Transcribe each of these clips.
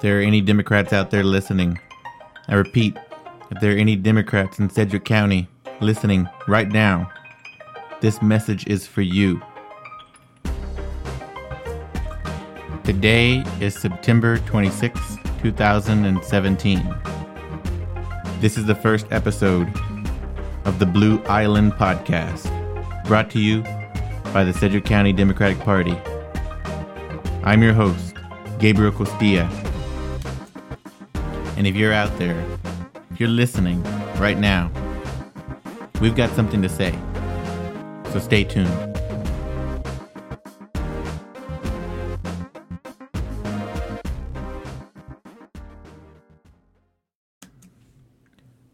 there are any Democrats out there listening, I repeat, if there are any Democrats in Sedgwick County listening right now, this message is for you. Today is September 26, 2017. This is the first episode of the Blue Island Podcast, brought to you by the Sedgwick County Democratic Party. I'm your host, Gabriel Costilla. And if you're out there, if you're listening right now, we've got something to say. So stay tuned.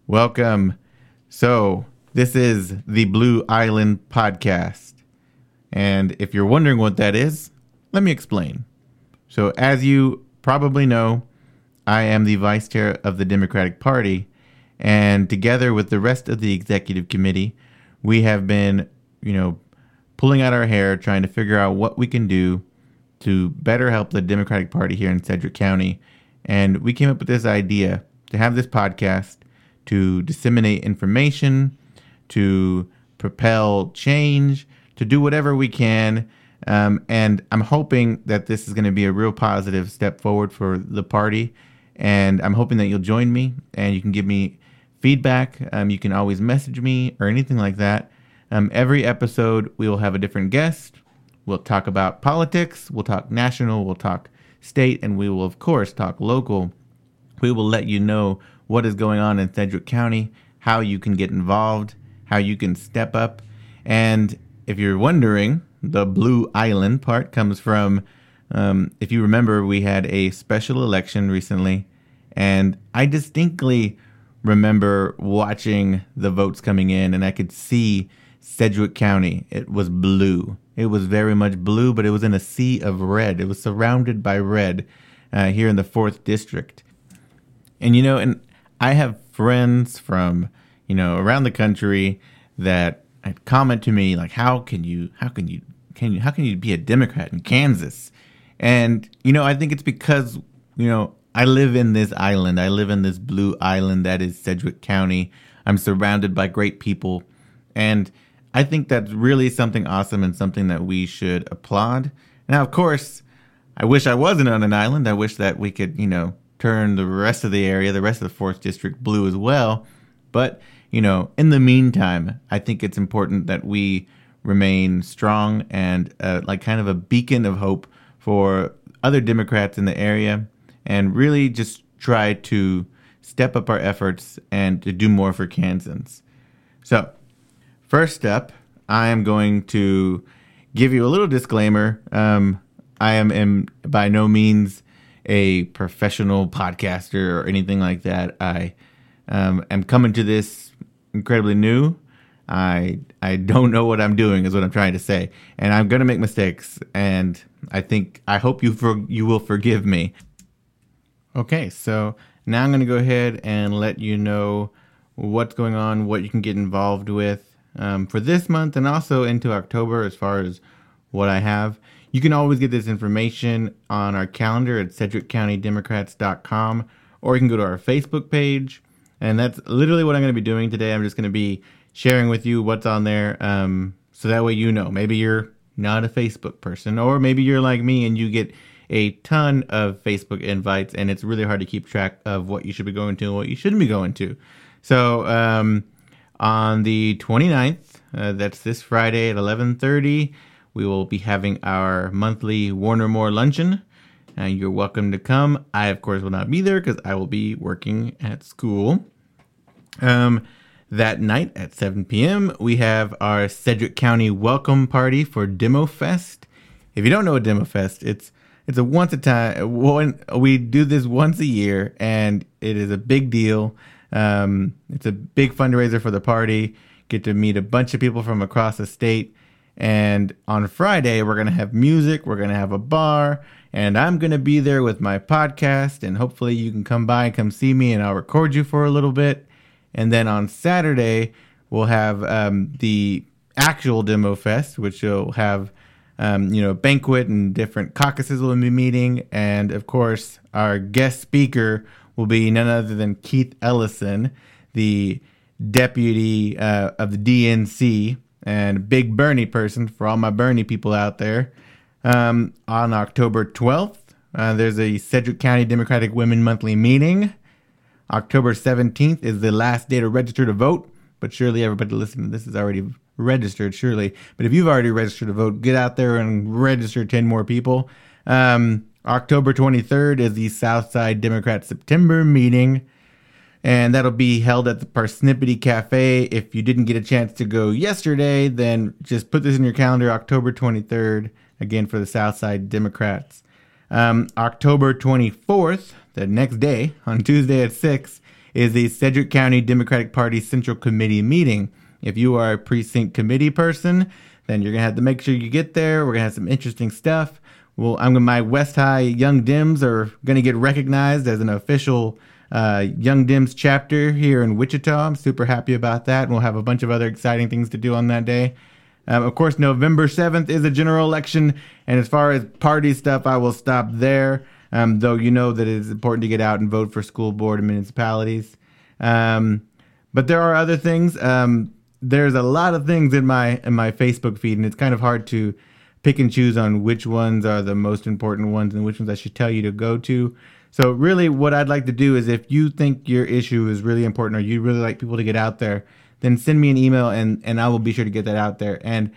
Welcome. So, this is the Blue Island Podcast. And if you're wondering what that is, let me explain. So, as you probably know, I am the vice chair of the Democratic Party. And together with the rest of the executive committee, we have been, you know, pulling out our hair trying to figure out what we can do to better help the Democratic Party here in Sedgwick County. And we came up with this idea to have this podcast to disseminate information, to propel change, to do whatever we can. Um, and I'm hoping that this is going to be a real positive step forward for the party. And I'm hoping that you'll join me and you can give me feedback. Um, you can always message me or anything like that. Um, every episode, we will have a different guest. We'll talk about politics, we'll talk national, we'll talk state, and we will, of course, talk local. We will let you know what is going on in Sedgwick County, how you can get involved, how you can step up. And if you're wondering, the Blue Island part comes from, um, if you remember, we had a special election recently, and I distinctly remember watching the votes coming in, and I could see Sedgwick County. It was blue. It was very much blue, but it was in a sea of red. It was surrounded by red uh, here in the fourth district. And you know, and I have friends from you know around the country that comment to me like, "How can you? How can you? Can you? How can you be a Democrat in Kansas?" And you know, I think it's because you know I live in this island. I live in this blue island that is Sedgwick County. I'm surrounded by great people, and I think that's really something awesome and something that we should applaud. Now, of course, I wish I wasn't on an island. I wish that we could, you know, turn the rest of the area, the rest of the fourth district blue as well. But, you know, in the meantime, I think it's important that we remain strong and uh, like kind of a beacon of hope for other Democrats in the area and really just try to step up our efforts and to do more for Kansans. So, first up, I am going to give you a little disclaimer. Um, I am, am by no means a professional podcaster or anything like that. I um, am coming to this incredibly new. I I don't know what I'm doing is what I'm trying to say, and I'm gonna make mistakes. And I think I hope you for you will forgive me. Okay, so now I'm gonna go ahead and let you know what's going on, what you can get involved with um, for this month, and also into October as far as what I have. You can always get this information on our calendar at SedgwickCountyDemocrats.com, or you can go to our Facebook page. And that's literally what I'm going to be doing today. I'm just going to be sharing with you what's on there. Um, so that way you know. Maybe you're not a Facebook person, or maybe you're like me and you get a ton of Facebook invites, and it's really hard to keep track of what you should be going to and what you shouldn't be going to. So um, on the 29th, uh, that's this Friday at 11:30 we will be having our monthly Warner Moore luncheon. And you're welcome to come. I, of course, will not be there because I will be working at school. Um, that night at 7 p.m., we have our Sedgwick County welcome party for Demo Fest. If you don't know what Demo Fest, it's it's a once a time. One we do this once a year, and it is a big deal. Um, it's a big fundraiser for the party. Get to meet a bunch of people from across the state. And on Friday, we're going to have music, we're going to have a bar, and I'm going to be there with my podcast. And hopefully, you can come by and come see me, and I'll record you for a little bit. And then on Saturday, we'll have um, the actual Demo Fest, which will have um, you know, banquet and different caucuses will be meeting. And of course, our guest speaker will be none other than Keith Ellison, the deputy uh, of the DNC and big Bernie person for all my Bernie people out there. Um, on October 12th, uh, there's a Sedgwick County Democratic Women Monthly meeting. October 17th is the last day to register to vote, but surely everybody listening to this is already registered, surely. But if you've already registered to vote, get out there and register 10 more people. Um, October 23rd is the Southside Democrat September meeting, and that'll be held at the Parsnippity Cafe. If you didn't get a chance to go yesterday, then just put this in your calendar October 23rd, again for the Southside Democrats. Um, October 24th, the next day, on Tuesday at 6, is the Sedgwick County Democratic Party Central Committee meeting. If you are a precinct committee person, then you're gonna have to make sure you get there. We're gonna have some interesting stuff. Well, I'm my West High Young Dems are gonna get recognized as an official uh, Young Dems chapter here in Wichita. I'm super happy about that, and we'll have a bunch of other exciting things to do on that day. Um, of course, November 7th is a general election, and as far as party stuff, I will stop there. Um, though you know that it is important to get out and vote for school board and municipalities. Um, but there are other things. Um, there's a lot of things in my in my Facebook feed, and it's kind of hard to pick and choose on which ones are the most important ones and which ones I should tell you to go to. So really, what I'd like to do is, if you think your issue is really important, or you really like people to get out there, then send me an email, and and I will be sure to get that out there. And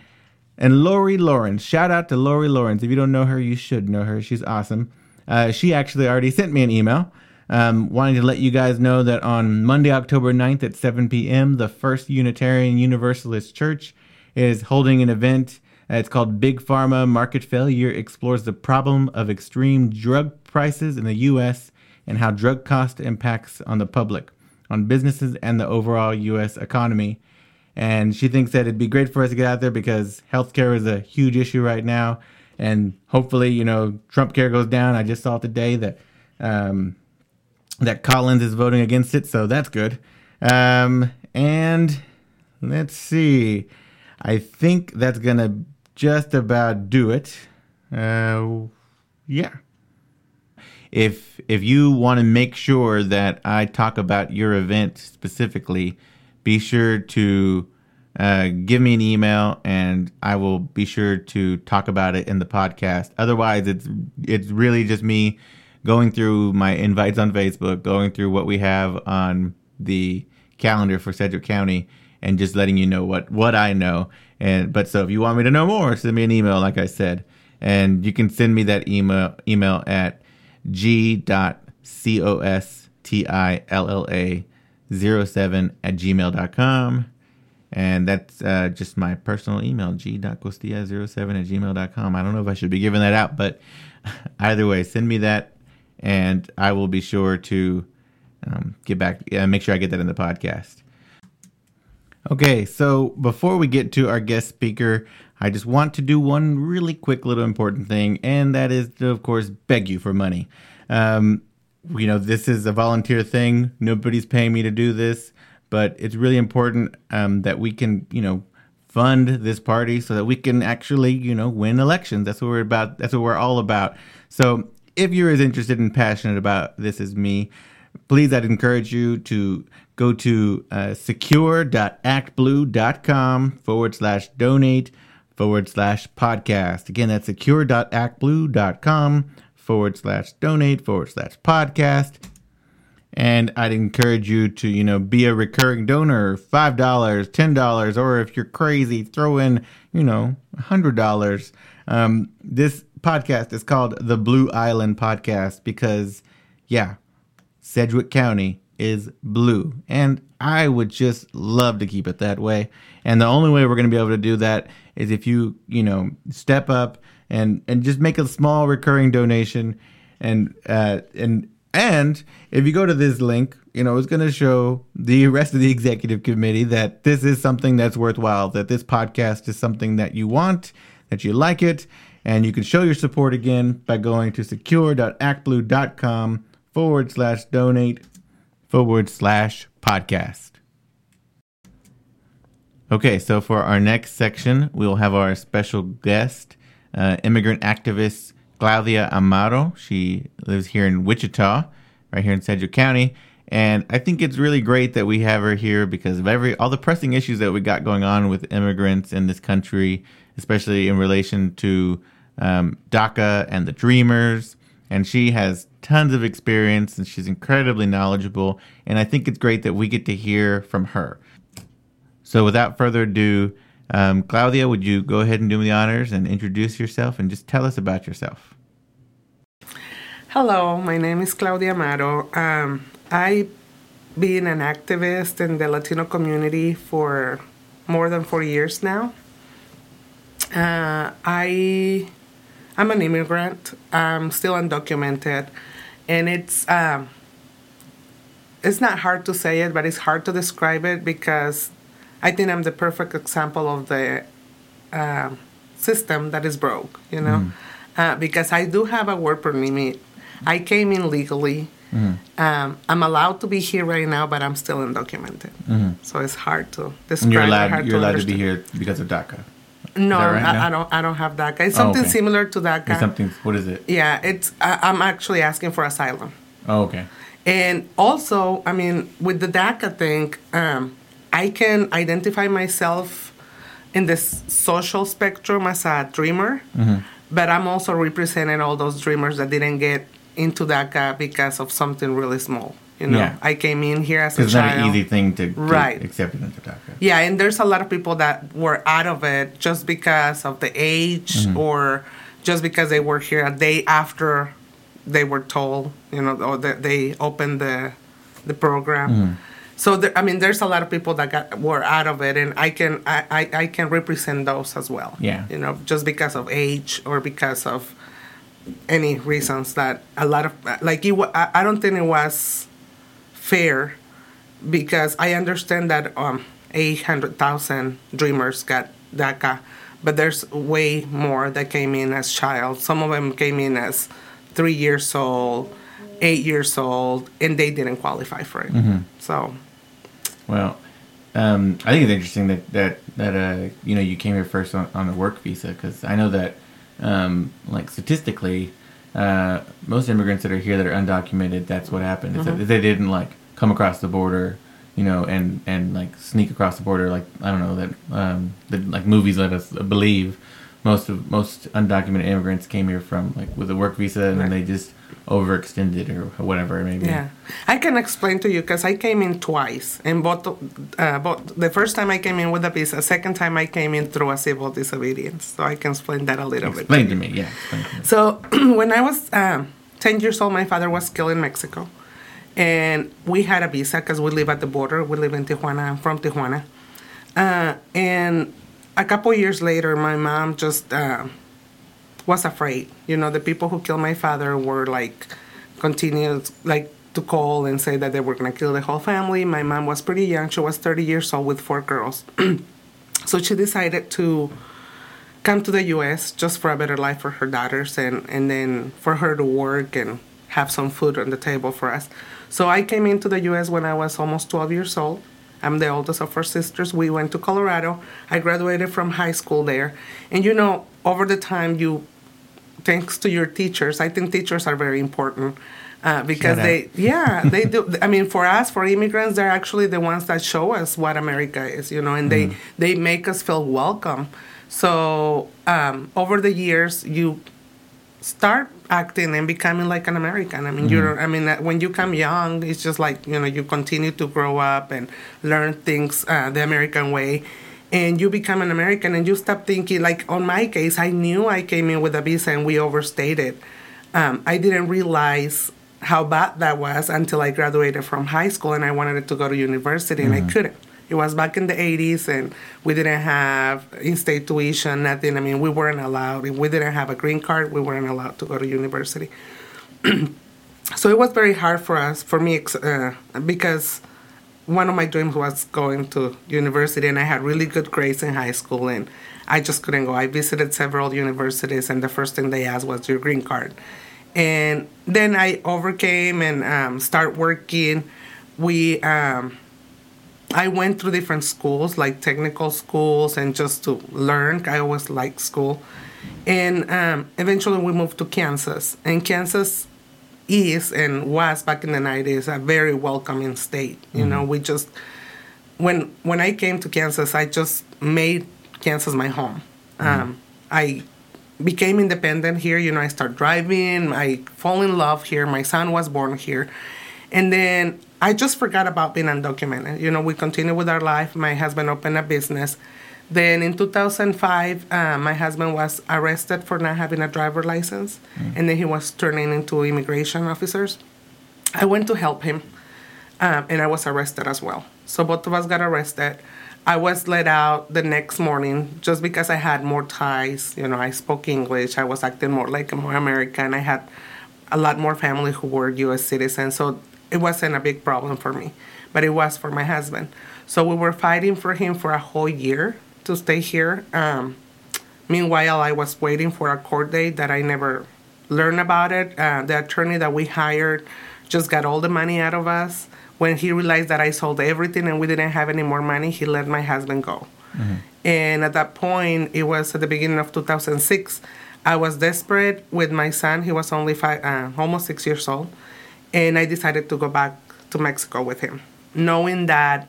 and Lori Lawrence, shout out to Lori Lawrence. If you don't know her, you should know her. She's awesome. Uh, she actually already sent me an email um, wanting to let you guys know that on Monday, October 9th at 7 p.m., the First Unitarian Universalist Church is holding an event. Uh, it's called Big Pharma Market Failure explores the problem of extreme drug prices in the U.S. and how drug cost impacts on the public, on businesses, and the overall U.S. economy. And she thinks that it'd be great for us to get out there because healthcare is a huge issue right now. And hopefully, you know, Trump care goes down. I just saw today that um, that Collins is voting against it, so that's good. Um, and let's see. I think that's gonna just about do it. Uh, yeah. If if you want to make sure that I talk about your event specifically, be sure to uh, give me an email and I will be sure to talk about it in the podcast. Otherwise, it's it's really just me going through my invites on Facebook, going through what we have on the calendar for Sedgwick County, and just letting you know what what I know. And but so if you want me to know more, send me an email, like I said, and you can send me that email email at g.costilla 07 at gmail.com. And that's uh, just my personal email, G dot g.costilla 07 at gmail.com. I don't know if I should be giving that out, but either way, send me that and I will be sure to um, get back, uh, make sure I get that in the podcast. Okay, so before we get to our guest speaker, I just want to do one really quick little important thing, and that is to, of course, beg you for money. Um, you know, this is a volunteer thing. Nobody's paying me to do this, but it's really important um, that we can, you know, fund this party so that we can actually, you know, win elections. That's what we're about. That's what we're all about. So if you're as interested and passionate about this as me, please I'd encourage you to go to uh, secure.actblue.com forward slash donate forward slash podcast. Again, that's secure.actblue.com forward slash donate forward slash podcast. And I'd encourage you to, you know, be a recurring donor, $5, $10, or if you're crazy, throw in, you know, $100. Um, this podcast is called the Blue Island Podcast because, yeah, Sedgwick County is blue. And I would just love to keep it that way. And the only way we're going to be able to do that is if you, you know, step up and and just make a small recurring donation and uh and and if you go to this link, you know, it's going to show the rest of the executive committee that this is something that's worthwhile, that this podcast is something that you want, that you like it, and you can show your support again by going to secure.actblue.com forward slash donate forward slash podcast. Okay, so for our next section, we'll have our special guest, uh, immigrant activist Claudia Amaro. She lives here in Wichita, right here in Sedgwick County. And I think it's really great that we have her here because of every all the pressing issues that we got going on with immigrants in this country, especially in relation to um, DACA and the Dreamers. And she has tons of experience and she's incredibly knowledgeable. And I think it's great that we get to hear from her. So without further ado, um, Claudia, would you go ahead and do me the honors and introduce yourself and just tell us about yourself? Hello, my name is Claudia Amaro. Um, I've been an activist in the Latino community for more than four years now. Uh, I I'm an immigrant. I'm still undocumented, and it's um, it's not hard to say it, but it's hard to describe it because I think I'm the perfect example of the uh, system that is broke. You know, mm. uh, because I do have a work permit. I came in legally. Mm-hmm. Um, I'm allowed to be here right now, but I'm still undocumented. Mm-hmm. So it's hard to describe. And you're allowed. You're to allowed to be here because of DACA. No, right I, I, don't. I don't have DACA. It's something oh, okay. similar to DACA. It's something. What is it? Yeah, it's. I, am actually asking for asylum. Oh, okay. And also, I mean, with the DACA thing, um, I can identify myself in this social spectrum as a dreamer, mm-hmm. but I'm also representing all those dreamers that didn't get into DACA because of something really small. You know, yeah. I came in here as a it's child. It's not an easy thing to, right. accept into DACA. Yeah, and there's a lot of people that were out of it just because of the age mm-hmm. or just because they were here a day after they were told, you know, or that they opened the the program. Mm-hmm. So there, I mean, there's a lot of people that got were out of it, and I can I, I, I can represent those as well. Yeah, you know, just because of age or because of any reasons that a lot of like it. I, I don't think it was fair because I understand that um, 800,000 dreamers got DACA, but there's way more that came in as child. Some of them came in as three years old, eight years old, and they didn't qualify for it. Mm-hmm. So, well, um, I think it's interesting that that that uh, you know you came here first on, on a work visa because I know that um, like statistically, uh, most immigrants that are here that are undocumented, that's what happened. Mm-hmm. they didn't like come across the border, you know, and and like sneak across the border, like I don't know that um, that like movies let us believe. Most of most undocumented immigrants came here from like with a work visa, and right. then they just overextended or whatever maybe. Yeah, I can explain to you because I came in twice, and both, uh, both the first time I came in with a visa, second time I came in through a civil disobedience. So I can explain that a little bit. explain bit. To me, yeah. To me. So when I was um, ten years old, my father was killed in Mexico and we had a visa because we live at the border. We live in Tijuana. I'm from Tijuana. Uh, and a couple years later, my mom just uh, was afraid. You know, the people who killed my father were like continued like to call and say that they were gonna kill the whole family. My mom was pretty young. She was 30 years old with four girls. so she decided to come to the U.S. just for a better life for her daughters and and then for her to work and have some food on the table for us. So I came into the US when I was almost 12 years old. I'm the oldest of four sisters. We went to Colorado. I graduated from high school there. And you know, over the time, you, thanks to your teachers, I think teachers are very important. Uh, because they yeah they do i mean for us for immigrants they're actually the ones that show us what america is you know and mm-hmm. they they make us feel welcome so um, over the years you start acting and becoming like an American. I mean, mm-hmm. you're. I mean, uh, when you come young, it's just like you know, you continue to grow up and learn things uh, the American way, and you become an American, and you stop thinking. Like on my case, I knew I came in with a visa, and we overstayed it. Um, I didn't realize how bad that was until I graduated from high school, and I wanted to go to university, mm-hmm. and I mm-hmm. couldn't. It was back in the 80s, and we didn't have in-state tuition, nothing. I mean, we weren't allowed. If we didn't have a green card, we weren't allowed to go to university. so it was very hard for us, for me, uh, because one of my dreams was going to university, and I had really good grades in high school, and I just couldn't go. I visited several universities, and the first thing they asked was your green card. And then I overcame and um, start working. We um, I went through different schools, like technical schools, and just to learn. I always liked school. And um, eventually we moved to Kansas. And Kansas is and was back in the 90s a very welcoming state. You know, we just, when, when I came to Kansas, I just made Kansas my home. Um, I became independent here. You know, I start driving. I fall in love here. My son was born here, and then I just forgot about being undocumented. You know, we continued with our life. My husband opened a business. Then in 2005, uh, my husband was arrested for not having a driver license, and then he was turning into immigration officers. I went to help him, um, and I was arrested as well. So both of us got arrested. I was let out the next morning just because I had more ties. You know, I spoke English. I was acting more like a more American. I had a lot more family who were U.S. citizens, so it wasn't a big problem for me, but it was for my husband. So we were fighting for him for a whole year to stay here. Um, meanwhile, I was waiting for a court date that I never learned about it. Uh, the attorney that we hired just got all the money out of us. When he realized that I sold everything and we didn't have any more money, he let my husband go. And at that point, it was at the beginning of 2006. I was desperate with my son. He was only five, uh, almost six years old, and I decided to go back to Mexico with him, knowing that,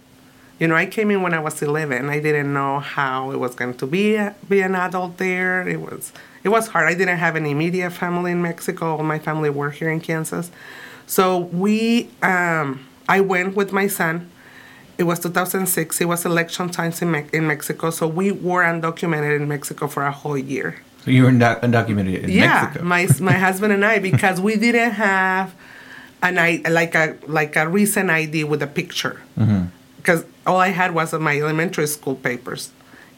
you know, I came in when I was 11. I didn't know how it was going to be be an adult there. It was it was hard. I didn't have any immediate family in Mexico. All my family were here in Kansas, so we um, I went with my son. It was 2006. It was election times in, Me- in Mexico, so we were undocumented in Mexico for a whole year. So you were undocumented in yeah, Mexico. Yeah, my my husband and I because we didn't have an I like a like a recent ID with a picture. Because all I had was my elementary school papers,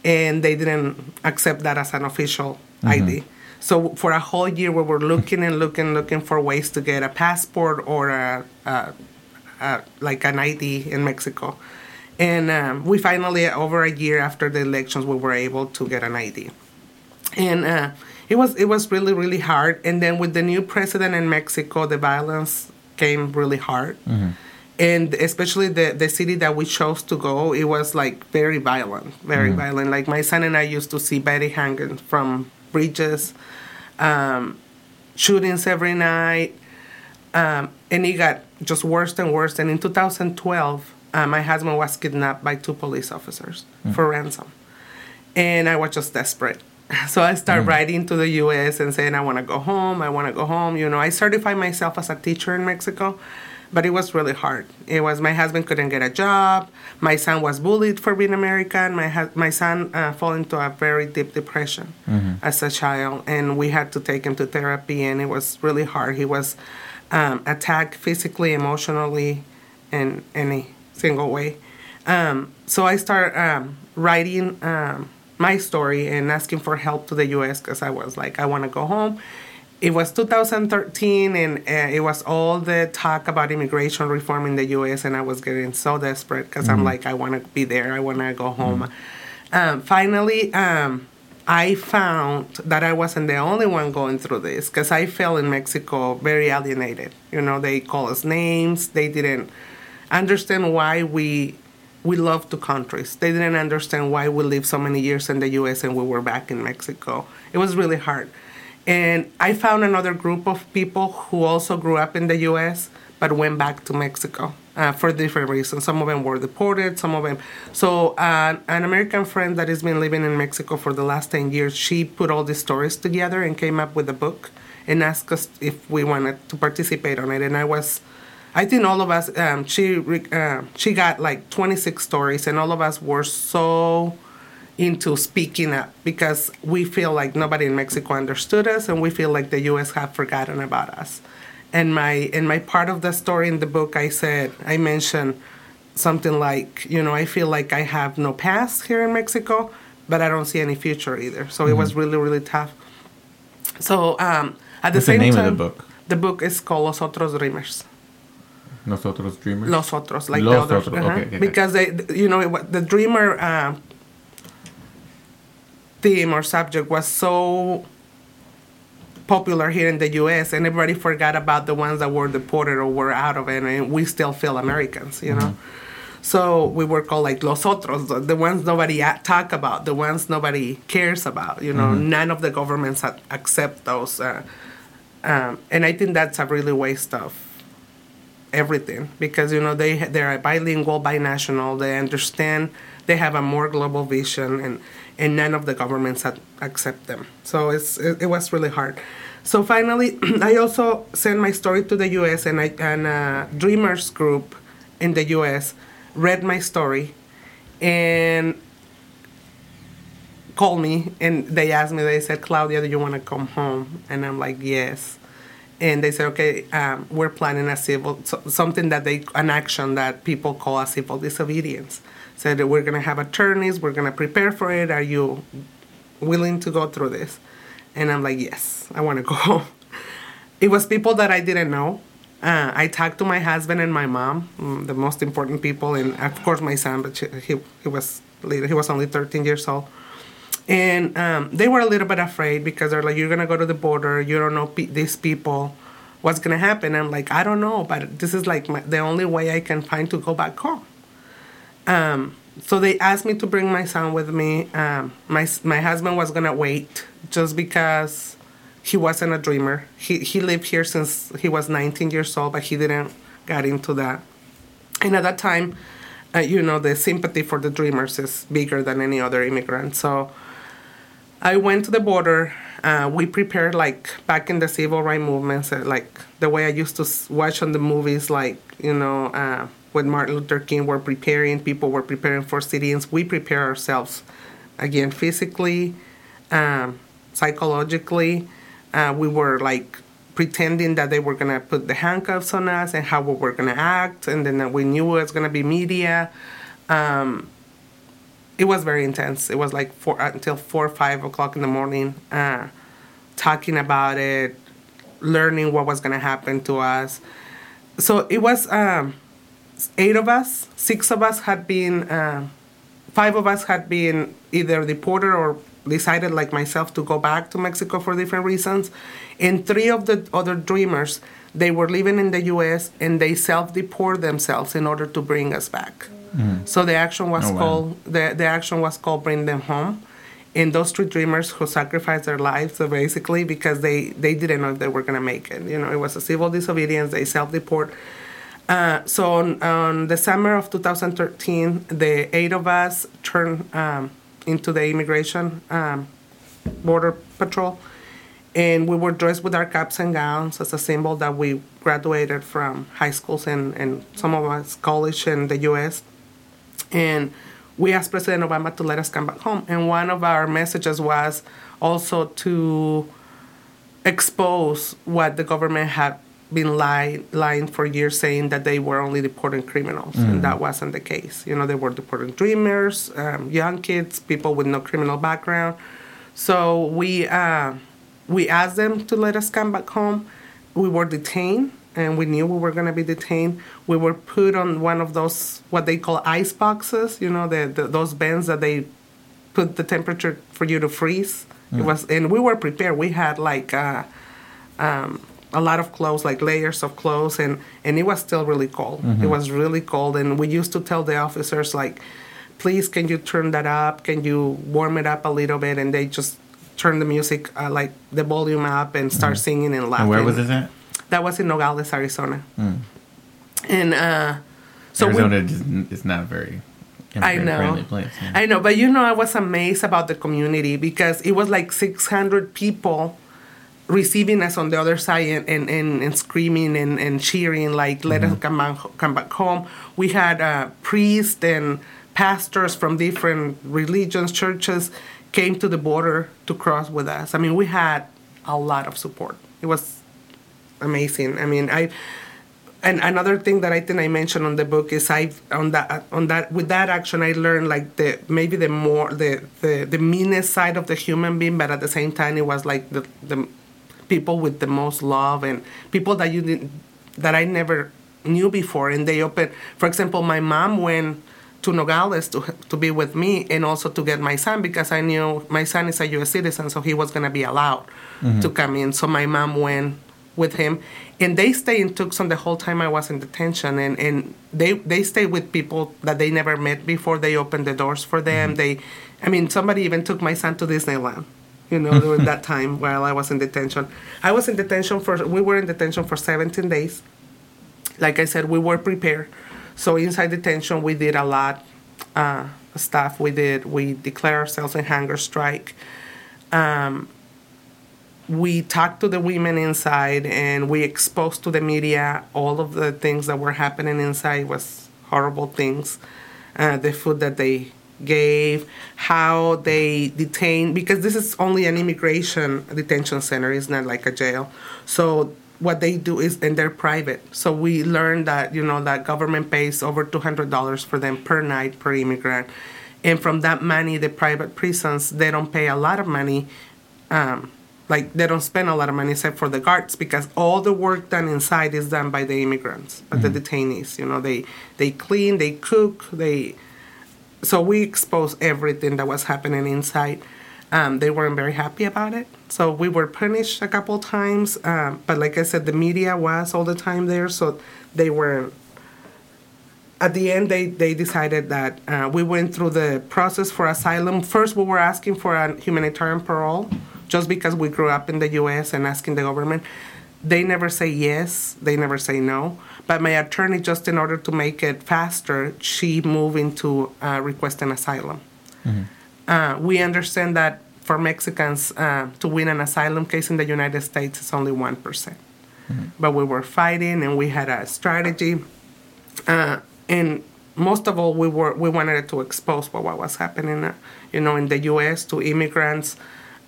and they didn't accept that as an official ID. So for a whole year, we were looking and looking, looking for ways to get a passport or a, a, a like an ID in Mexico, and um, we finally, over a year after the elections, we were able to get an ID and uh, it was it was really really hard. And then with the new president in Mexico, the violence came really hard, and especially the the city that we chose to go, it was like very violent, very violent. Like my son and I used to see Betty hanging from bridges, um, shootings every night, um, and it got just worse and worse. And in 2012, uh, my husband was kidnapped by two police officers for ransom and I was just desperate. So I started writing to the U.S. and saying I want to go home. I want to go home. You know, I certified myself as a teacher in Mexico, but it was really hard. It was my husband couldn't get a job. My son was bullied for being American. My hu- my son uh, fell into a very deep depression as a child, and we had to take him to therapy, and it was really hard. He was um, attacked physically, emotionally, in any single way. Um, so I start um, writing um, my story and asking for help to the U.S. because I was like, I want to go home. It was 2013, and uh, it was all the talk about immigration reform in the U.S. And I was getting so desperate because I'm like, I want to be there. I want to go home. Um, finally, um, I found that I wasn't the only one going through this because I felt in Mexico very alienated. You know, they call us names. They didn't understand why we we love two countries. They didn't understand why we lived so many years in the U.S. and we were back in Mexico. It was really hard. And I found another group of people who also grew up in the U.S. but went back to Mexico uh, for different reasons. Some of them were deported. Some of them. So uh, an American friend that has been living in Mexico for the last ten years, she put all these stories together and came up with a book and asked us if we wanted to participate on it. And I was I think all of us, um, she uh, she got like 26 stories, and all of us were so into speaking up because we feel like nobody in Mexico understood us, and we feel like the U.S. have forgotten about us. And my in my part of the story in the book, I said I mentioned something like, you know, I feel like I have no past here in Mexico, but I don't see any future either. So it was really really tough. So um, at the What's the same name time, of the book? the book is called Los Otros Dreamers. Nosotros Dreamers. Los otros, like Los the others. otros, uh-huh. okay, okay, okay. Because they, you know, it the dreamer uh, theme or subject was so popular here in the U.S. and everybody forgot about the ones that were deported or were out of it, and we still feel Americans, you know. So we were called like los otros, the, the ones nobody a- talk about, the ones nobody cares about. You know, none of the governments accept those, uh, um, and I think that's a really waste of everything because you know they they are bilingual, binational. They understand. They have a more global vision, and and none of the governments accept them. So it's it, it was really hard. So finally, I also sent my story to the U.S. and I and a Dreamers group in the U.S. read my story, and called me and they asked me. They said, "Claudia, do you want to come home?" And I'm like, "Yes." And they said, "Okay, um, we're planning a civil so, something that they an action that people call a civil disobedience." Said that we're gonna have attorneys. We're gonna prepare for it. Are you willing to go through this? And I'm like, yes, I want to go. it was people that I didn't know. Uh, I talked to my husband and my mom, mm, the most important people, and of course my son, but he, he was later, he was only 13 years old. And um, they were a little bit afraid because they're like, you're to go to the border, you don't know pe- these people, what's to happen? I'm like, I don't know, but this is like my, the only way I can find to go back home. Um, so they asked me to bring my son with me. Um, my my husband was gonna wait just because he wasn't a dreamer. He he lived here since he was 19 years old, but he didn't get into that. And at that time, uh, you know, the sympathy for the dreamers is bigger than any other immigrant. So I went to the border. Uh, we prepared like back in the civil rights movements, like the way I used to watch on the movies, like you know, uh, when Martin Luther King were preparing, people were preparing for sit-ins. We prepare ourselves, again, physically, um, psychologically. Uh, we were like pretending that they were gonna put the handcuffs on us and how we were gonna act, and then we knew it was gonna be media. Um, it was very intense. It was like four until four or five o'clock in the morning, uh, talking about it, learning what was gonna happen to us. So it was um, eight of us. Six of us had been, uh, five of us had been either deported or decided, like myself, to go back to Mexico for different reasons. And three of the other dreamers, they were living in the U.S. and they self-deport themselves in order to bring us back. So the action was Oh, wow. called the the action was called Bring Them Home. And those three dreamers who sacrificed their lives, basically, because they, they didn't know if they were going to make it. You know, it was a civil disobedience. They self-deport. Uh, so on, on the summer of 2013, the eight of us turned um, into the immigration um, border patrol, and we were dressed with our caps and gowns as a symbol that we graduated from high schools and, and some of us college in the U.S. And we asked President Obama to let us come back home. And one of our messages was also to expose what the government had been lying, lying for years, saying that they were only deporting criminals, and that wasn't the case. You know, they were deporting dreamers, um, young kids, people with no criminal background. So we uh, we asked them to let us come back home. We were detained, and we knew we were going to be detained. We were put on one of those what they call ice boxes. You know, the, the those bins that they put the temperature for you to freeze. It was, and we were prepared. We had like uh, um, a lot of clothes, like layers of clothes, and and it was still really cold. It was really cold, and we used to tell the officers like, "Please, can you turn that up? Can you warm it up a little bit?" And they just turn the music uh, like the volume up and start singing and laughing. And where was this at? That was in Nogales, Arizona. And uh, so we, Arizona just, is not very I know. place. yeah. I know, but you know, I was amazed about the community because it was like 600 people receiving us on the other side and, and, and, and screaming and, and cheering, like, let us come back, come back home. We had uh, priests and pastors from different religions, churches, came to the border to cross with us. I mean, we had a lot of support. It was amazing. I mean, I and another thing that I think I mentioned on the book is I on that on that with that action I learned like the maybe the more the the, the meanest side of the human being, but at the same time it was like the the people with the most love and people that you didn't that I never knew before, and they open. For example, my mom went to Nogales to to be with me and also to get my son because I knew my son is a U.S. citizen, so he was gonna be allowed mm-hmm. to come in. So my mom went with him, and they stayed in Tucson the whole time I was in detention, and, and they they stayed with people that they never met before. They opened the doors for them. They, I mean, somebody even took my son to Disneyland. You know, during that time while I was in detention, I was in detention for. We were in detention for 17 days. Like I said, we were prepared. So inside detention, we did a lot uh, stuff. We did. We declared ourselves in hunger strike. Um, we talked to the women inside and we exposed to the media all of the things that were happening inside was horrible things. Uh, the food that they gave how they detained because this is only an immigration detention center it's not like a jail. So what they do is and they're private. So we learned that you know that government pays over $200 for them per night per immigrant. And from that money the private prisons they don't pay a lot of money um, like they don't spend a lot of money except for the guards because all the work done inside is done by the immigrants, by the detainees. You know, they they clean, they cook, they. So we exposed everything that was happening inside. Um, they weren't very happy about it, so we were punished a couple times. Um, but like I said, the media was all the time there, so they were. At the end, they, they decided that uh, we went through the process for asylum. First, we were asking for a humanitarian parole just because we grew up in the US and asking the government. They never say yes, they never say no. But my attorney, just in order to make it faster, she moved into uh, requesting asylum. Uh, we understand that for Mexicans uh, to win an asylum case in the United States is only 1%. percent But we were fighting and we had a strategy. Uh, and most of all, we were we wanted to expose what, what was happening, uh, you know, in the U.S. to immigrants,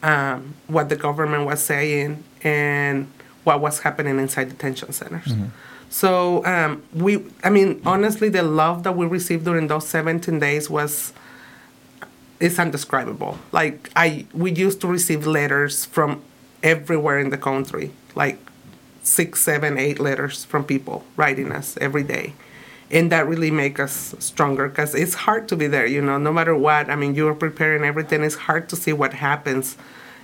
um, what the government was saying, and what was happening inside detention centers. So um, we, I mean, honestly, the love that we received during those 17 days was is indescribable. Like I, we used to receive letters from everywhere in the country, like six, seven, eight letters from people writing us every day. And that really make us stronger because it's hard to be there, you know, no matter what. I mean, you're preparing everything. It's hard to see what happens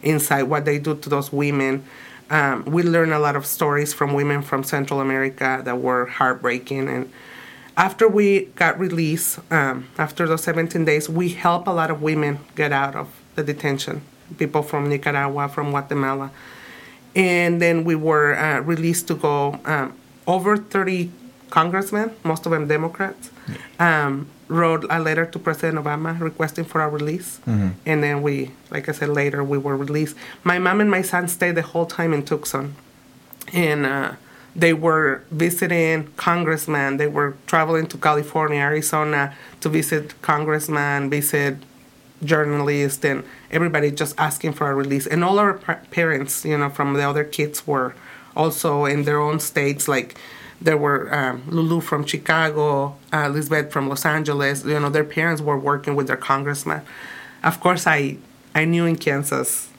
inside, what they do to those women. Um, we learn a lot of stories from women from Central America that were heartbreaking. And after we got released, um, after those 17 days, we helped a lot of women get out of the detention. People from Nicaragua, from Guatemala. And then we were uh, released to go um, over 30 congressmen, most of them Democrats, um, wrote a letter to President Obama requesting for our release. And then we, like I said later, we were released. My mom and my son stayed the whole time in Tucson. And uh, they were visiting congressmen. They were traveling to California, Arizona to visit congressmen, visit journalists, and everybody just asking for a release. And all our parents, you know, from the other kids were also in their own states. Like there were um, Lulu from Chicago, uh, Lisbeth from Los Angeles. You know, their parents were working with their congressman. Of course, I I knew in Kansas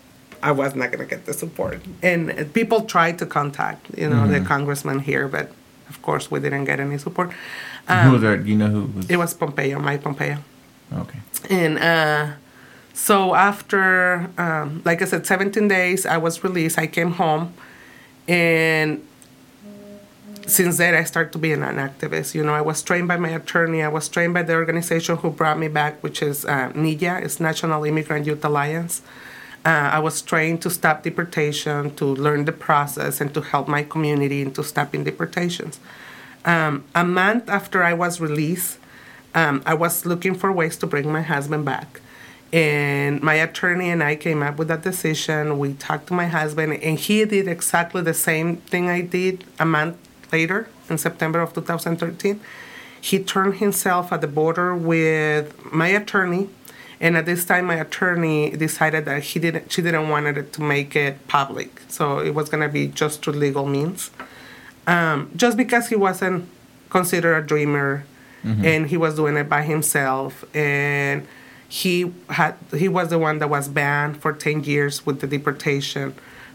I was not going to get the support. And people tried to contact, you know, the congressman here, but of course we didn't get any support. who was that? You know who was? It was Pompeo, Mike Pompeo. okay. And uh, so after, um, like I said, 17 days, I was released. I came home, and since then I started to be an activist. You know, I was trained by my attorney. I was trained by the organization who brought me back, which is uh, NIYA, it's National Immigrant Youth Alliance. Uh, I was trained to stop deportation, to learn the process, and to help my community into stopping deportations. Um, a month after I was released, um, I was looking for ways to bring my husband back. And my attorney and I came up with that decision. We talked to my husband, and he did exactly the same thing I did a month later in September of 2013. He turned himself at the border with my attorney, and at this time, my attorney decided that he didn't, she didn't want it to make it public, so it was gonna be just through legal means. Um, just because he wasn't considered a dreamer and he was doing it by himself and he had he was the one that was banned for 10 years with the deportation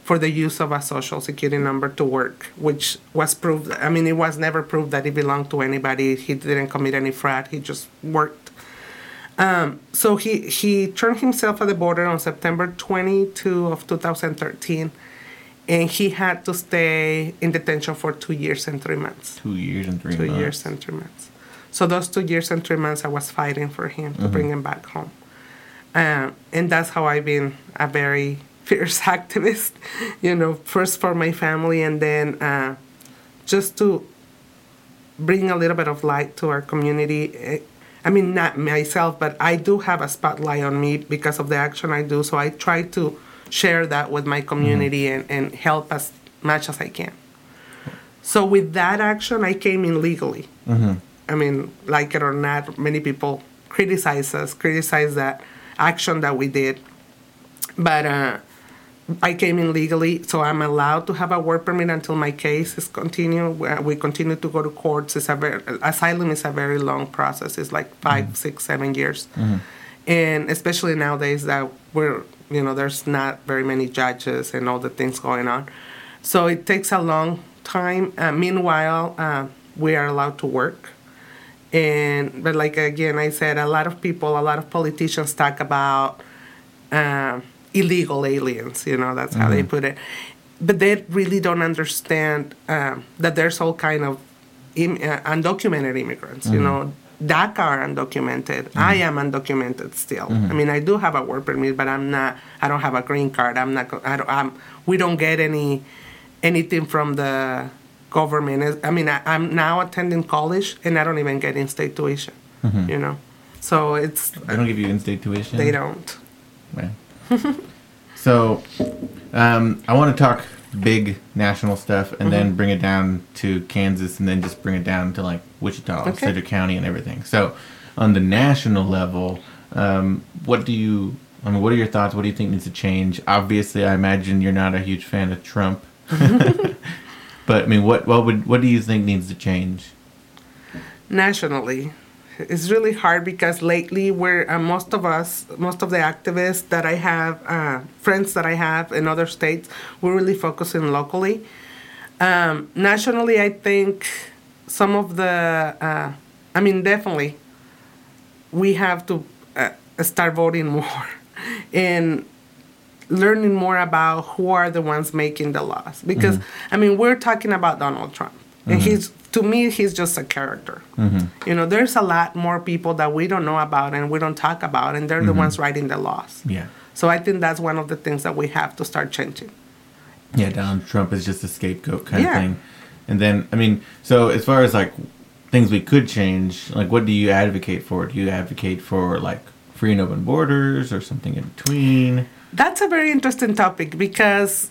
for the use of a social security number to work which was proved i mean it was never proved that he belonged to anybody he didn't commit any fraud he just worked um, so he, he turned himself at the border on September 22 of 2013, and he had to stay in detention for two years and three months. Two years and three Two months. years and three months. So those two years and three months, I was fighting for him to bring him back home, um, and that's how I've been a very fierce activist. You know, first for my family, and then uh, just to bring a little bit of light to our community. Eh, I mean, not myself, but I do have a spotlight on me because of the action I do. So I try to share that with my community and, and help as much as I can. So with that action, I came in legally. I mean, like it or not, many people criticize us, criticize that action that we did. But uh, I came in legally, so I'm allowed to have a work permit until my case is continued. We- We continue to go to courts. It's a very, asylum is a very long process. It's like 5 six, seven years, and especially nowadays that we're, you know, there's not very many judges and all the things going on, so it takes a long time. Uh, meanwhile, uh, we are allowed to work and but like again i said a lot of people a lot of politicians talk about uh, illegal aliens you know that's how they mm-hmm. put it but they really don't understand um, that there's all kind of Im- uh, undocumented immigrants you mm-hmm. know DACA are undocumented. I mm-hmm. am undocumented still. I mean, I do have a work permit, but I'm not. I don't have a green card. I'm not. I don't. I'm. We don't get any anything from the government. I mean, I, I'm now attending college, and I don't even get in-state tuition. You know, so it's They don't give you in-state tuition. they don't. Right. so, um, I want to talk big national stuff and Mm-hmm. then bring it down to Kansas and then just bring it down to like Wichita, Okay. Sedgwick County, and everything. So, on the national level, um, what do you? I mean, what are your thoughts? What do you think needs to change? Obviously, I imagine you're not a huge fan of Trump, but I mean, what what would what do you think needs to change? nationally it's really hard because lately we're uh, most of us most of the activists that i have uh, friends that i have in other states we're really focusing locally. Um, nationally i think some of the uh, i mean definitely we have to uh, start voting more and learning more about who are the ones making the laws. Because i mean we're talking about donald trump and mm-hmm. he's to me he's just a character mm-hmm. you know there's a lot more people that we don't know about and we don't talk about and they're the mm-hmm. ones writing the laws Yeah. so i think that's one of the things that we have to start changing Yeah, Donald Trump is just a scapegoat kind Yeah. of thing. And then, I mean, so as far as like things we could change, like what do you advocate for? Do you advocate for like free and open borders or something in between? That's a very interesting topic because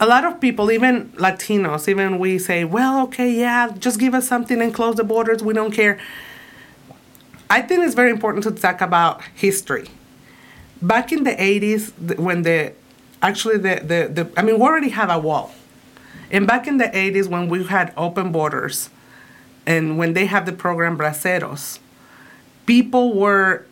a lot of people, even Latinos, even we say, well, okay, yeah, just give us something and close the borders. We don't care. I think it's very important to talk about history. Back in the 80s, when the actually the, the, the I mean, we already have a wall. And back in the 80s, when we had open borders and when they have the program Braceros, people were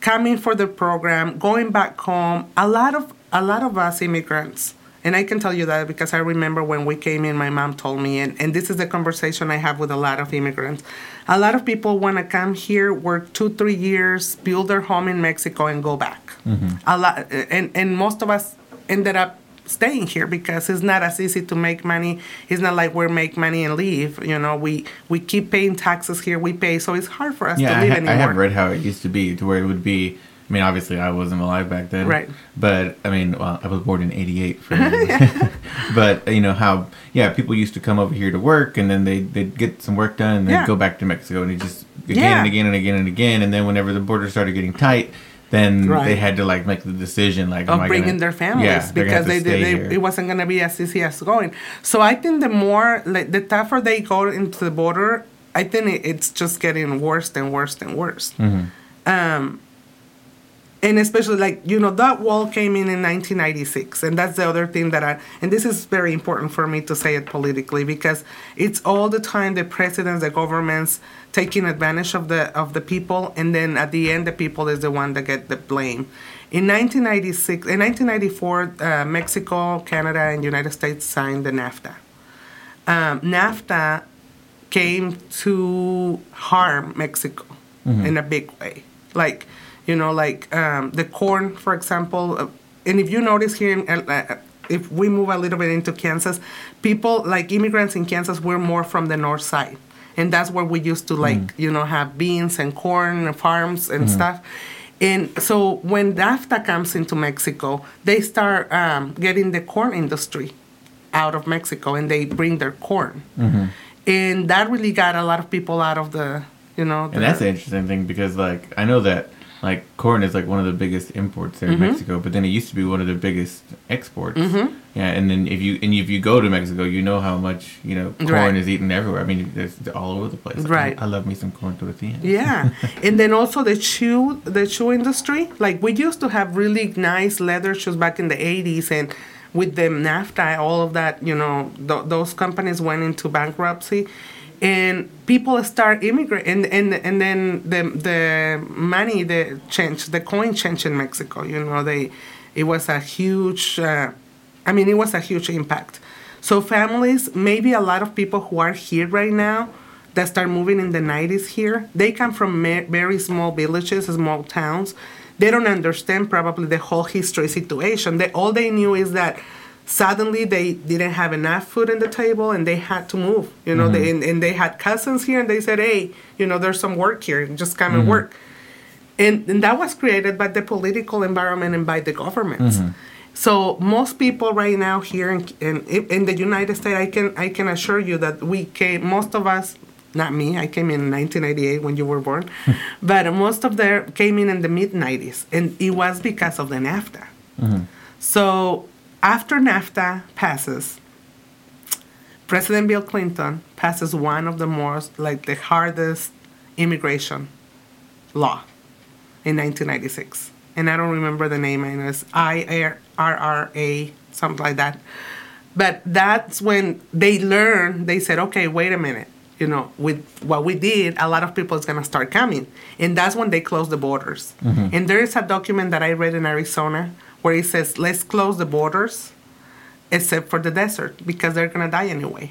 coming for the program, going back home. A lot of a lot of us immigrants, and I can tell you that because I remember when we came in, my mom told me, and, and this is the conversation I have with a lot of immigrants. A lot of people want to come here, work two, three years, build their home in Mexico, and go back. Mm-hmm. A lot, and and most of us ended up staying here because it's not as easy to make money. It's not like we make money and leave. You know, we we keep paying taxes here. We pay, so it's hard for us Yeah, to I, ha- anymore. I have read how it used to be, to where it would be. I mean, obviously, I wasn't alive back then, Right. But I mean, well, I was born in '88. For but you know how, yeah, people used to come over here to work, and then they they'd get some work done, and then Yeah. go back to Mexico, and it just again Yeah. and again and again and again, and then whenever the border started getting tight, then Right. they had to like make the decision, like, of bringing gonna- their families yeah, they're gonna have because to they, they, it wasn't going to be as easy as going. So I think the more, like, the tougher they go into the border, I think it, it's just getting worse and worse and worse. Mm-hmm. Um, and especially like you know that wall came in in 1996 and that's the other thing that i and this is very important for me to say it politically because it's all the time the presidents the governments taking advantage of the of the people and then at the end the people is the one that get the blame. In 1996 in 1994 uh, mexico canada and united states signed the nafta. Um, nafta came to harm Mexico in a big way. Like, you know, like um, the corn, for example. Uh, and if you notice here in uh, if we move a little bit into Kansas, people like immigrants in Kansas were more from the north side, and that's where we used to like Mm. you know have beans and corn and farms and stuff. And so when NAFTA comes into Mexico, they start um, getting the corn industry out of Mexico, and they bring their corn, Mm-hmm. and that really got a lot of people out of the you know. And that's the- the interesting thing because like I know that like corn is like one of the biggest imports there in Mexico, but then it used to be one of the biggest exports. Mhm. Yeah, and then if you and if you go to Mexico, you know how much you know corn Right. is eaten everywhere. I mean, it's all over the place. Right. I, I love me some corn tortillas. Yeah, and then also the shoe, the shoe industry. Like we used to have really nice leather shoes back in the '80s, and with the NAFTA, all of that, you know, th- those companies went into bankruptcy, and people start immigrate, and and and then the the money, the change, the coin change in Mexico. You know, they, it was a huge. Uh, I mean, it was a huge impact. So families, maybe a lot of people who are here right now that start moving in the 90s here, they come from very small villages, small towns. They don't understand probably the whole history situation. They, all they knew is that suddenly they didn't have enough food on the table and they had to move. You know, they, mm-hmm. and, and they had cousins here and they said, hey, you know, there's some work here, just come and mm-hmm. work. And, and that was created by the political environment and by the governments. Mm-hmm. So most people right now here in, in in the United States, I can I can assure you that we came. Most of us, not me, I came in 1998 when you were born, hmm. but most of them came in in the mid 90s, and it was because of the NAFTA. So after NAFTA passes, President Bill Clinton passes one of the most like the hardest immigration law in 1996. And I don't remember the name, and it's IRRA, something like that. But that's when they learned, they said, okay, wait a minute. You know, with what we did, a lot of people is going to start coming. And that's when they closed the borders. Mm-hmm. And there is a document that I read in Arizona where it says, let's close the borders except for the desert because they're going to die anyway.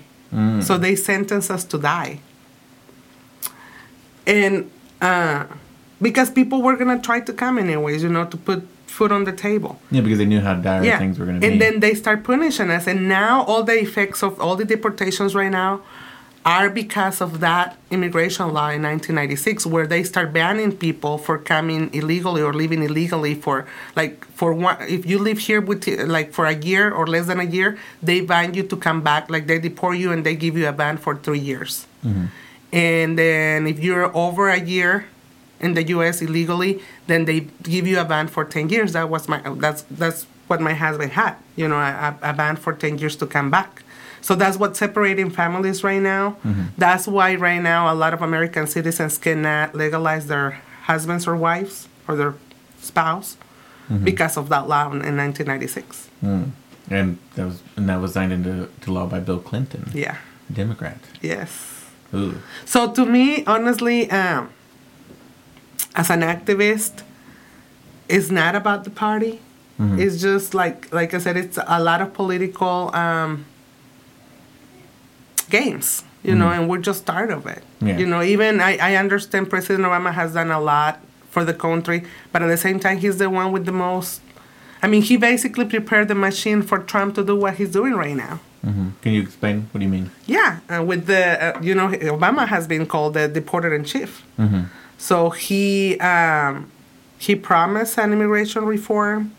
So they sentence us to die. And uh, because people were going to try to come anyways, you know, to put food on the table. Yeah, because they knew how dire things were going to be. And then they start punishing us. And now all the effects of all the deportations right now are because of that immigration law in 1996 where they start banning people for coming illegally or living illegally for like for one if you live here with like for a year or less than a year they ban you to come back like they deport you and they give you a ban for three years mm-hmm. and then if you're over a year in the U.S. illegally, then they give you a ban for ten years. That was my that's that's what my husband had. You know, a, a ban for ten years to come back. So that's what's separating families right now. That's why right now a lot of American citizens cannot legalize their husbands or wives or their spouse because of that law in, in 1996. Mm. And that was and that was signed into to law by Bill Clinton, Yeah. Democrat. Yes. Ooh. So to me, honestly, um, as an activist, it's not about the party. It's just like like I said, it's a lot of political um, games, you know, and we're just tired of it. Yeah. You know, even I, I understand President Obama has done a lot for the country, but at the same time, he's the one with the most. I mean, he basically prepared the machine for Trump to do what he's doing right now. hmm Can you explain? What do you mean? Yeah, uh, with the uh, you know Obama has been called the deporter in chief. hmm So he um, he promised an immigration reform.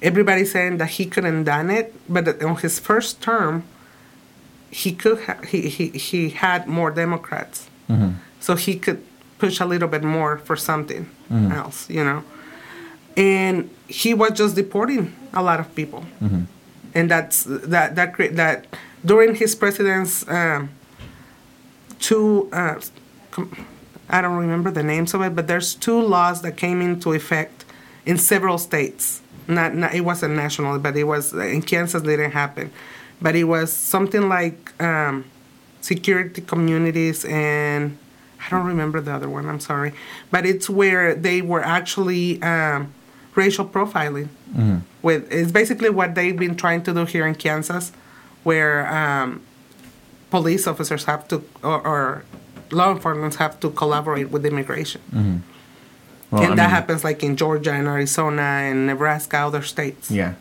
Everybody's saying that he couldn't done it, but on his first term, he could ha- he, he he had more Democrats, hmm so he could push a little bit more for something else, you know. And he was just deporting a lot of people, and that's that that cre- that during his president's um, two. Uh, com- I don't remember the names of it, but there's two laws that came into effect in several states. Not, not it wasn't national, but it was in Kansas. Didn't happen, but it was something like um, security communities and I don't remember the other one. I'm sorry, but it's where they were actually um, racial profiling. With it's basically what they've been trying to do here in Kansas, where um, police officers have to or, or law enforcement have to collaborate with immigration. Well, and I that mean, happens like in Georgia and Arizona and Nebraska, other states. Yeah,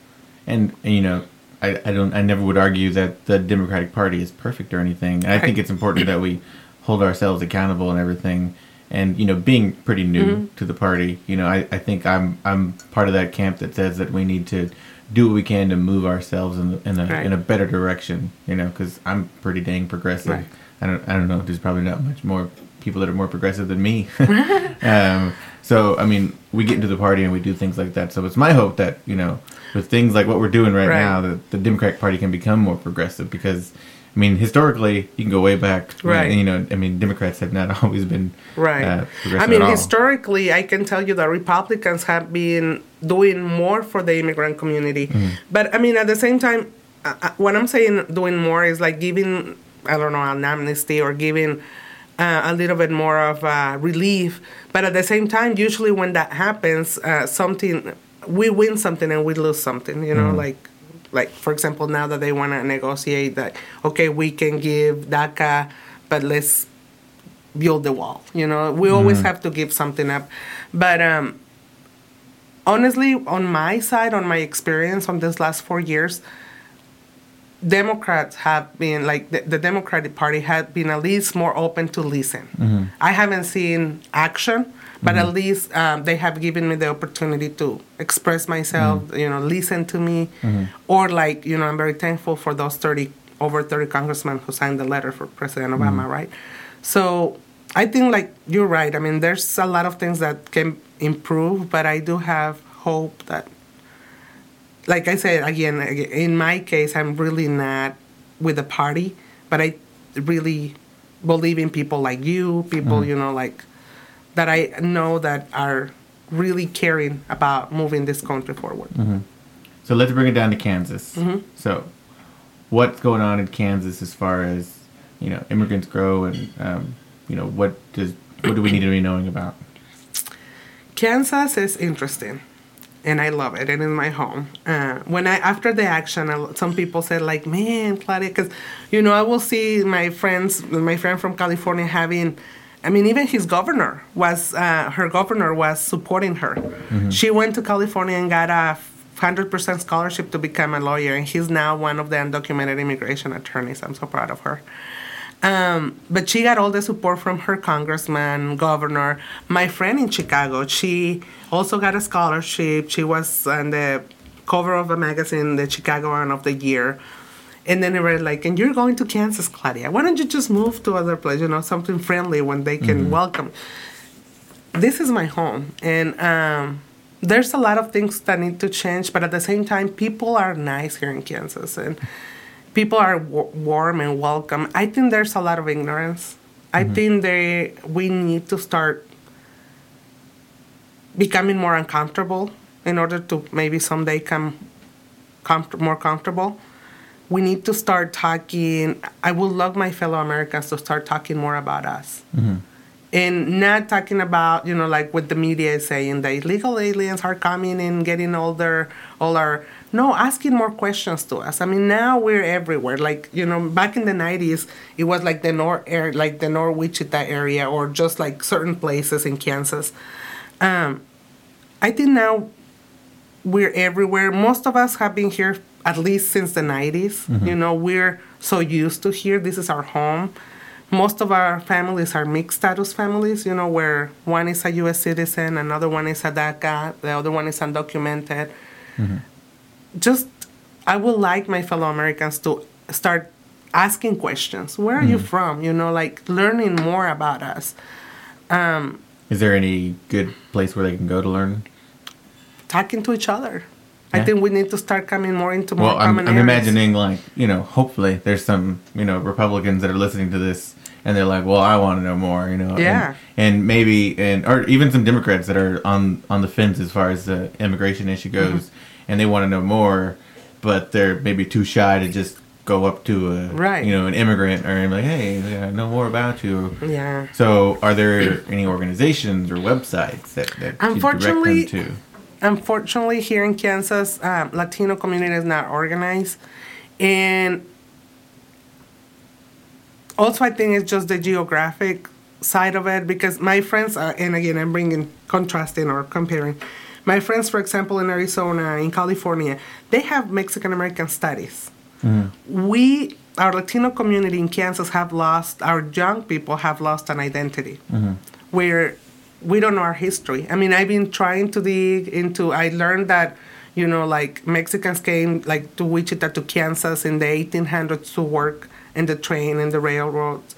and, and you know, I, I don't I never would argue that the Democratic Party is perfect or anything. And I think it's important that we hold ourselves accountable and everything. And you know, being pretty new Mm-hmm. to the party, you know, I, I think I'm I'm part of that camp that says that we need to do what we can to move ourselves in, in a Right. in a better direction. You know, because I'm pretty dang progressive. Right. I don't I don't know. There's probably not much more people that are more progressive than me. um, so I mean, we get into the party and we do things like that. So it's my hope that you know, with things like what we're doing right, Right. now, that the Democratic Party can become more progressive because. I mean, historically, you can go way back. Right. You know, I mean, Democrats have not always been Right. Uh, progressive I mean, historically, I can tell you that Republicans have been doing more for the immigrant community. Mm-hmm. But I mean, at the same time, uh, uh, what I'm saying doing more is like giving, I don't know, an amnesty or giving uh, a little bit more of uh, relief. But at the same time, usually when that happens, uh, something, we win something and we lose something, you know, like like for example now that they want to negotiate that okay we can give DACA but let's build the wall. You know, we always have to give something up. But um, honestly, on my side, on my experience on this last four years, Democrats have been like the, the Democratic Party had been at least more open to listen. Mm-hmm. I haven't seen action, but at mm-hmm. least um, they have given me the opportunity to express myself. Mm-hmm. You know, listen to me, or like you know, I'm very thankful for those thirty over thirty congressmen who signed the letter for President Obama. Right, so I think like you're right. I mean, there's a lot of things that can improve, but I do have hope that like I said again, in my case, I'm really not with the party, but I really believe in people like you, people you know, like that I know that are really caring about moving this country forward. So let's bring it down to Kansas. Mm-hmm. So, what's going on in Kansas as far as you know immigrants grow, and um, you know what does what do we need to be knowing about? Kansas is interesting, and I love it. And it's my home. Uh, when I after the action, I, some people said like, "Man, Claudia," because you know I will see my friends, my friend from California having. I mean, even his governor was uh, her governor was supporting her. She went to California and got a hundred percent scholarship to become a lawyer, and he's now one of the undocumented immigration attorneys. I'm so proud of her. Um, but she got all the support from her congressman, governor. My friend in Chicago, she also got a scholarship. She was on the cover of a magazine, the Chicagoan of the Year. And then they were like, and you're going to Kansas, Claudia. Why don't you just move to other place, you know, something friendly when they can welcome. This is my home. And um, there's a lot of things that need to change, but at the same time, people are nice here in Kansas. And people are w- warm and welcome. I think there's a lot of ignorance. I mm-hmm. think they we need to start becoming more uncomfortable in order to maybe someday come comfort- more comfortable. We need to start talking. I would love my fellow Americans to start talking more about us. Mm-hmm. And not talking about, you know, like what the media is saying, the illegal aliens are coming and getting all their, all our, no, asking more questions to us. I mean, now we're everywhere. Like, you know, back in the 90s, it was like the North, air, like the North Wichita area or just like certain places in Kansas. Um, I think now we're everywhere. Most of us have been here at least since the 90s. You know, we're so used to here. This is our home. Most of our families are mixed status families, you know, where one is a U.S. citizen, another one is a DACA, the other one is undocumented. Just, I would like my fellow Americans to start asking questions. Where are you from? You know, like learning more about us. Is there any good place where they can go to learn? talking to each other. I think we need to start coming more into more Well, I'm, I'm imagining like you know, hopefully there's some you know Republicans that are listening to this and they're like, well, I want to know more, you know. and- Yeah. And, maybe and or even some Democrats that are on on the fence as far as the immigration issue Mm-hmm. And they want to know more, but they're maybe too shy to just go up to a Right. you know an immigrant or like, hey, I know more about you. Yeah. So, are there any organizations or websites that, that you direct Unfortunately- them to? Unfortunately, here in Kansas, um, Latino community is not organized, and also I think it's just the geographic side of it because my friends, uh, and again I'm bringing contrasting or comparing. My friends, for example, in Arizona, in California, they have Mexican American studies. Mm-hmm. We, our Latino community in Kansas, have lost, our young people have lost an identity mm-hmm. where we don't know our history. I mean, I've been trying to dig into, I learned that, you know, like Mexicans came like to Wichita to Kansas in the 1800s to work in the train and the railroads.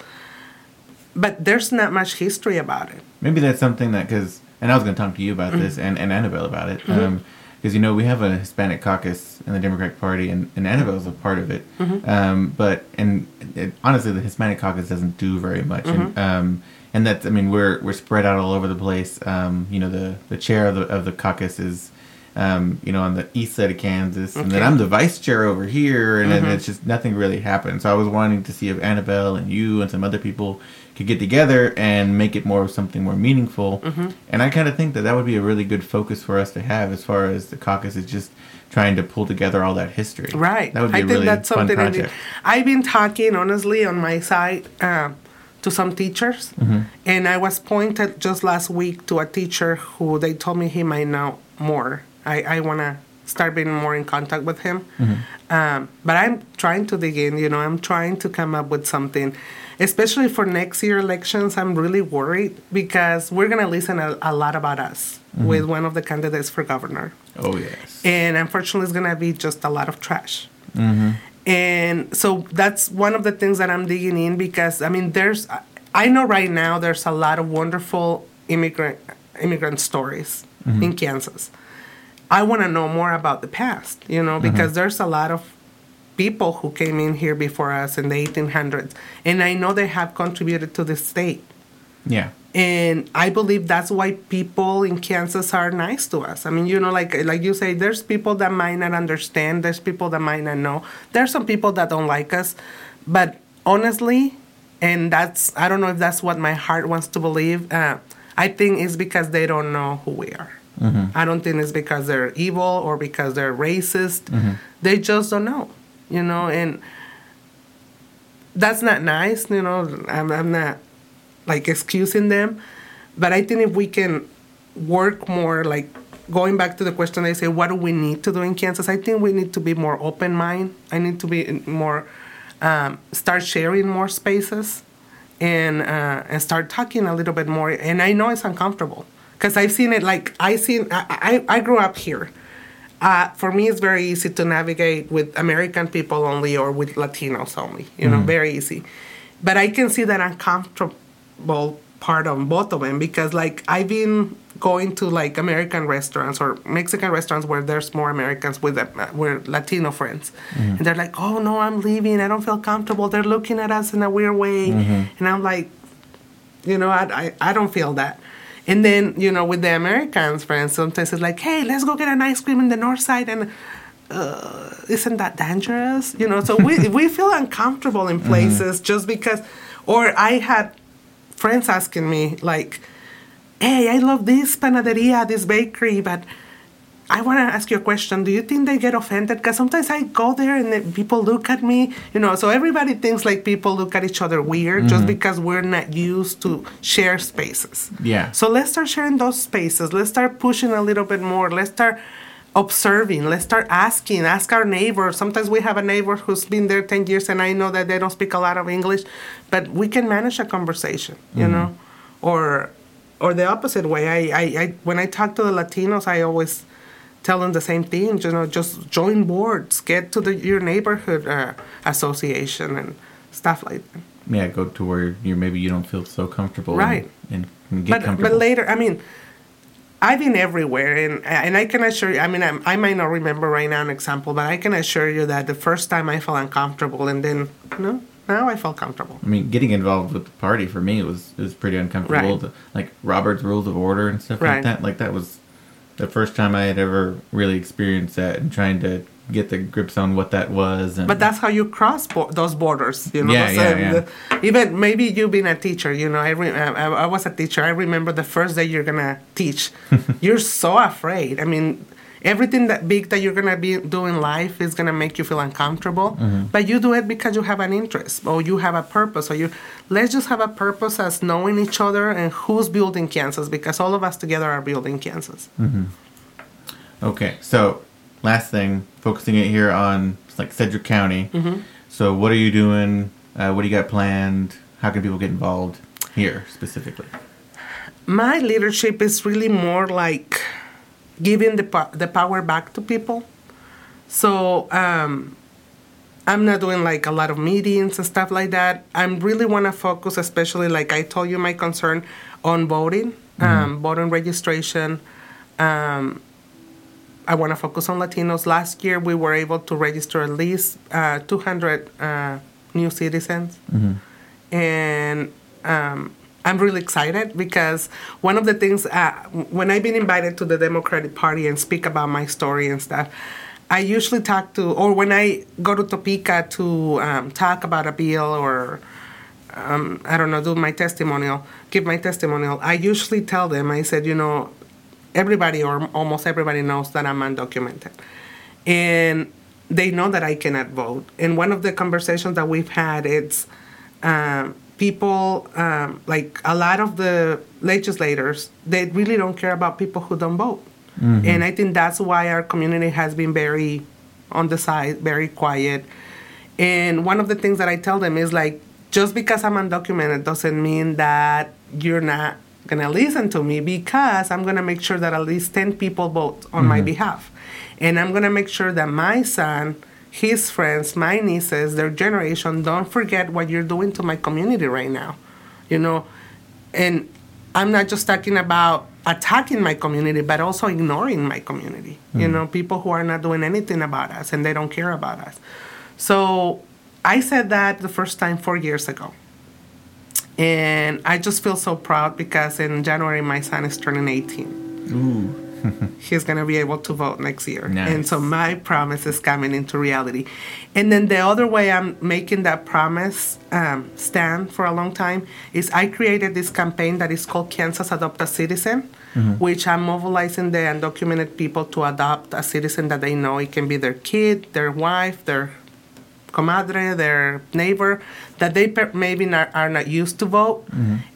But there's not much history about it. Maybe that's something that because, and I was going to talk to you about this and, and Annabelle about it, because Mm-hmm. you know we have a Hispanic caucus in the Democratic Party, and, and Annabelle's a part of it. Mm-hmm. Um, but and it, honestly, the Hispanic caucus doesn't do very much, and Mm-hmm. um, and that's I mean we're we're spread out all over the place. Um, you know the the chair of the of the caucus is. Um, you know, on the east side of Kansas, and then I'm the vice chair over here, and Mm-hmm. then it's just nothing really happened. So I was wanting to see if Annabelle and you and some other people could get together and make it more of something more meaningful. Mm-hmm. And I kind of think that that would be a really good focus for us to have as far as the caucus is just trying to pull together all that history. Right. That would be I a really that's fun something I need- project. I've been talking honestly on my side um, to some teachers, Mm-hmm. and I was pointed just last week to a teacher who they told me he might know more. I, I want to start being more in contact with him. Mm-hmm. Um, but I'm trying to dig in, you know, I'm trying to come up with something. Especially for next year elections, I'm really worried because we're going to listen a, a lot about us Mm-hmm. with one of the candidates for governor Oh yes. and unfortunately it's going to be just a lot of trash Mm-hmm. and so that's one of the things that i'm digging in because i mean there's i know right now there's a lot of wonderful immigrant immigrant stories in kansas i want to know more about the past you know because there's a lot of people who came in here before us in the 1800s and i know they have contributed to the state Yeah. and I believe that's why people in Kansas are nice to us. I mean, you know, like like you say, there's people that might not understand. There's people that might not know. There's some people that don't like us, but honestly, and that's I don't know if that's what my heart wants to believe. Uh, I think it's because they don't know who we are. I don't think it's because they're evil or because they're racist. They just don't know, you know, and that's not nice. You know, I'm, I'm not like excusing them, but I think if we can work more, like going back to the question I say, what do we need to do in Kansas? I think we need to be more open mind. I need to be more, um, start sharing more spaces, and uh, and start talking a little bit more. And I know it's uncomfortable because I've seen it. Like I seen, I I, I grew up here. Uh, for me, it's very easy to navigate with American people only or with Latinos only. You know, very easy. But I can see that uncomfortable part on both of them because, like, I've been going to like American restaurants or Mexican restaurants where there's more Americans with uh, with Latino friends, and they're like, "Oh no, I'm leaving. I don't feel comfortable. They're looking at us in a weird way," and I'm like, you know, I, I, I don't feel that. And then, you know, with the Americans, friends, sometimes it's like, hey, let's go get an ice cream in the north side. And uh, isn't that dangerous? You know, so we, we feel uncomfortable in places just because. Or I had friends asking me, like, hey, I love this panaderia, this bakery, but I want to ask you a question. Do you think they get offended? Because sometimes I go there and people look at me, you know. So everybody thinks like people look at each other weird just mm-hmm. because we're not used to share spaces. Yeah. So let's start sharing those spaces. Let's start pushing a little bit more. Let's start observing. Let's start asking. Ask our neighbor. Sometimes we have a neighbor who's been there 10 years and I know that they don't speak a lot of English, but we can manage a conversation, you mm-hmm. know? Or or the opposite way. I, I, I when I talk to the Latinos, I always tell them the same thing. You know, just join boards, get to the your neighborhood uh, association and stuff like that. Yeah, go to where you maybe you don't feel so comfortable. Right. And, and get but comfortable. but later, I mean, I've been everywhere, and and I can assure you. I mean, I, I might not remember right now an example, but I can assure you that the first time I felt uncomfortable, and then you no, now I felt comfortable. I mean, getting involved with the party for me was was pretty uncomfortable. Right. The- like Robert's Rules of Order and stuff Right. like that. Like that was the first time I had ever really experienced that and trying to get the grips on what that was. And But that's how you cross bo- those borders, you know. Yeah, So yeah, yeah. even maybe you being a teacher, you know. I, re- I I was a teacher. I remember the first day you're gonna teach. you're so afraid. I mean, everything that big that you're gonna be doing life is gonna make you feel uncomfortable. Mm-hmm. But you do it because you have an interest or you have a purpose or you. Let's just have a purpose as knowing each other and who's building Kansas because all of us together are building Kansas. Okay, so last thing, focusing it here on like Sedgwick County. So, what are you doing? Uh, what do you got planned? How can people get involved here specifically? My leadership is really more like giving the po- the power back to people. So um, I'm not doing like a lot of meetings and stuff like that. I really want to focus, especially like I told you, my concern on voting, um, voting registration. Um, I want to focus on Latinos. Last year, we were able to register at least uh, 200 uh, new citizens, and um, I'm really excited because one of the things uh, when I've been invited to the Democratic Party and speak about my story and stuff, I usually talk to, or when I go to Topeka to um, talk about a bill or um, I don't know, do my testimonial, give my testimonial, I usually tell them, I said, you know, everybody or almost everybody knows that I'm undocumented. And they know that I cannot vote. And one of the conversations that we've had, it's um, people, um, like a lot of the legislators, they really don't care about people who don't vote. And I think that's why our community has been very on the side, very quiet. And one of the things that I tell them is like, just because I'm undocumented doesn't mean that you're not gonna listen to me because I'm gonna make sure that at least 10 people vote on my behalf. And I'm gonna make sure that my son, his friends, my nieces, their generation don't forget what you're doing to my community right now. You know, and I'm not just talking about attacking my community, but also ignoring my community. You mm. know, people who are not doing anything about us and they don't care about us. So I said that the first time four years ago. And I just feel so proud because in January my son is turning 18. Ooh. He's going to be able to vote next year. Nice. And so my promise is coming into reality. And then the other way I'm making that promise um, stand for a long time is I created this campaign that is called Kansas Adopt a Citizen, which I'm mobilizing the undocumented people to adopt a citizen that they know. It can be their kid, their wife, their comadre, their neighbor, that they per- maybe not, are not used to vote,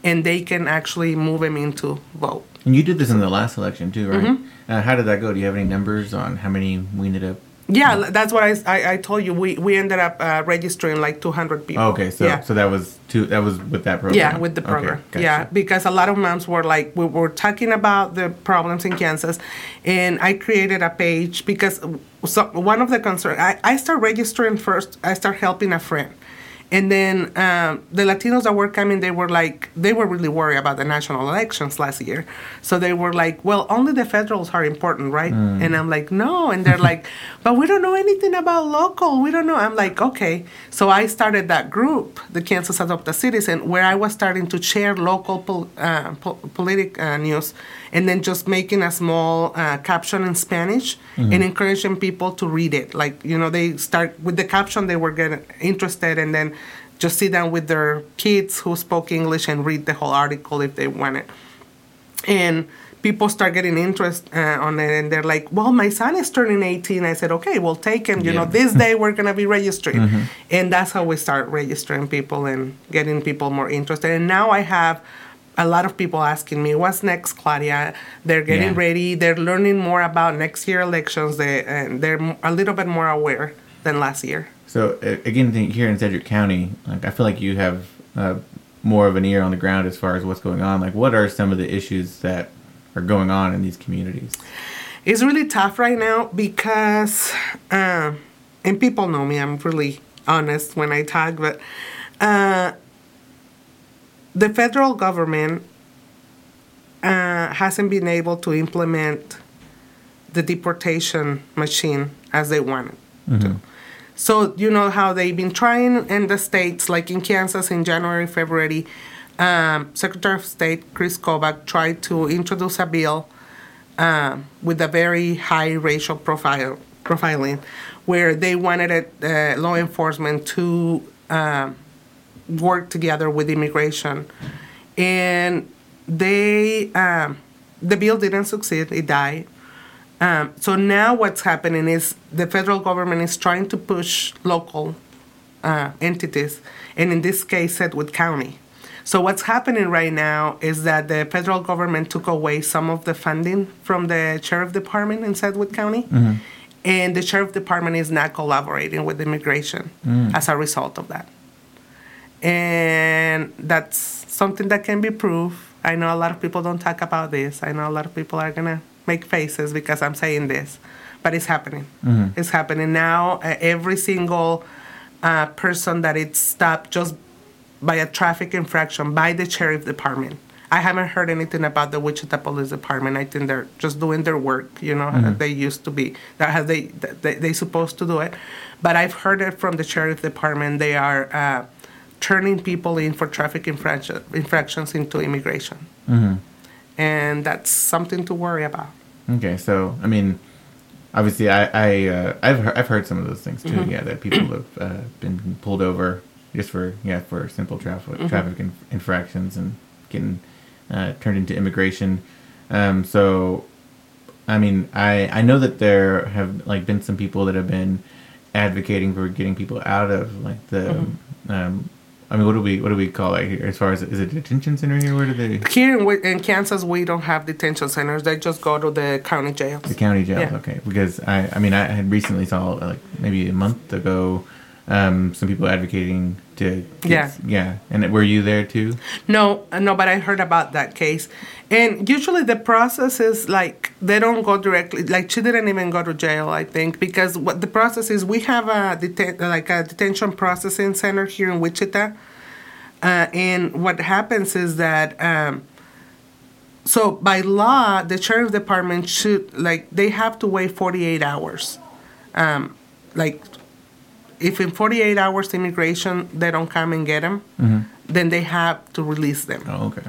and they can actually move them into vote. And you did this in the last election too, right? Mm-hmm. Uh, how did that go? Do you have any numbers on how many we ended up? Yeah, that's what I, I, I told you. We, we ended up uh, registering like 200 people. Oh, okay, so yeah. so that was two. That was with that program. Yeah, with the Okay, program. gotcha. Yeah, because a lot of moms were like, we were talking about the problems in Kansas, and I created a page because so one of the concerns, I, I start registering first, I start helping a friend. And then um, the Latinos that were coming, they were like, they were really worried about the national elections last year. So they were like, well, only the federals are important, right? And I'm like, no. And they're like, but we don't know anything about local. We don't know. I'm like, okay. So I started that group, the Kansas Adopt a Citizen, where I was starting to share local pol- uh, po- politic uh, news and then just making a small uh, caption in Spanish and encouraging people to read it. Like, you know, they start with the caption, they were getting interested, and then just sit down with their kids who spoke English and read the whole article if they wanted. And people start getting interest uh, on it, and they're like, "Well, my son is turning 18." I said, "Okay, we'll take him. You know, this day we're gonna be registering," and that's how we start registering people and getting people more interested. And now I have a lot of people asking me, "What's next, Claudia?" They're getting Yeah. ready. They're learning more about next year elections. They and they're a little bit more aware than last year. So uh, again, here in Sedgwick County, like I feel like you have uh, more of an ear on the ground as far as what's going on. Like, what are some of the issues that are going on in these communities? It's really tough right now because, uh, and people know me, I'm really honest when I talk, but uh, the federal government uh, hasn't been able to implement the deportation machine as they wanted to. So, you know how they've been trying in the states, like in Kansas in January, February, um, Secretary of State Kris Kobach tried to introduce a bill um, with a very high racial profile profiling, where they wanted it, uh, law enforcement to um, work together with immigration, and they um, the bill didn't succeed; it died. Um, so now what's happening is the federal government is trying to push local uh, entities, and in this case, Sedgwick County, So what's happening right now is that the federal government took away some of the funding from the sheriff department in Sedgwick County, and the sheriff department is not collaborating with immigration as a result of that. And that's something that can be proved. I know a lot of people don't talk about this. I know a lot of people are gonna make faces because I'm saying this, but it's happening. It's happening now. Uh, every single uh, person that it's stopped just by a traffic infraction by the sheriff department. I haven't heard anything about the Wichita Police Department. I think they're just doing their work, you know, as they used to be. That how they they they supposed to do it. But I've heard it from the sheriff department. They are uh, turning people in for traffic infraction, infractions into immigration, and that's something to worry about. Okay, so I mean, obviously, I, I uh, I've heard, I've heard some of those things too. Mm-hmm. Yeah, that people have uh, been pulled over just for yeah for simple traffic Mm-hmm. traffic in, infractions and getting uh, turned into immigration. Um, so, I mean, I I know that there have like been some people that have been advocating for getting people out of like the. Mm-hmm. Um, I mean, what do we what do we call it here? As far as is it detention center here? Where do they? Here in, in Kansas, we don't have detention centers. They just go to the county jails. The county jail. Yeah. Okay, because I, I mean, I had recently saw like maybe a month ago, um, some people advocating to. Yeah. Yeah, and were you there too? No, no, but I heard about that case. And usually the process is like they don't go directly. Like she didn't even go to jail, I think, because what the process is, we have a deten- like a detention processing center here in Wichita, uh, and what happens is that. Um, so by law, the sheriff department should like they have to wait 48 hours. Um, like if in 48 hours immigration they don't come and get them, then they have to release them. Oh, okay.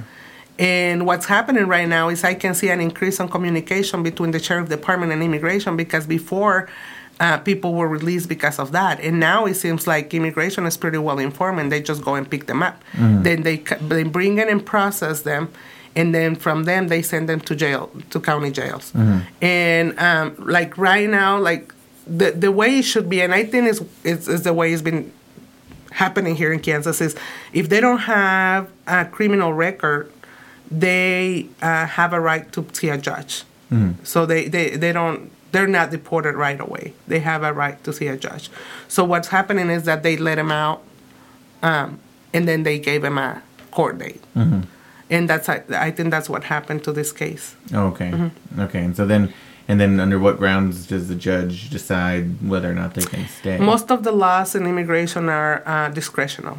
And what's happening right now is I can see an increase in communication between the sheriff department and immigration because before uh, people were released because of that, and now it seems like immigration is pretty well informed and they just go and pick them up. Then they they bring it and process them, and then from them they send them to jail to county jails. And um, like right now, like the the way it should be, and I think it's, is, is the way it's been happening here in Kansas is if they don't have a criminal record, they uh, have a right to see a judge. So they, they, they don't they're not deported right away. They have a right to see a judge. So what's happening is that they let him out, um, and then they gave him a court date. And that's I, I think that's what happened to this case. Okay. Mm-hmm. Okay, and so then, and then under what grounds does the judge decide whether or not they can stay? Most of the laws in immigration are uh, discretional.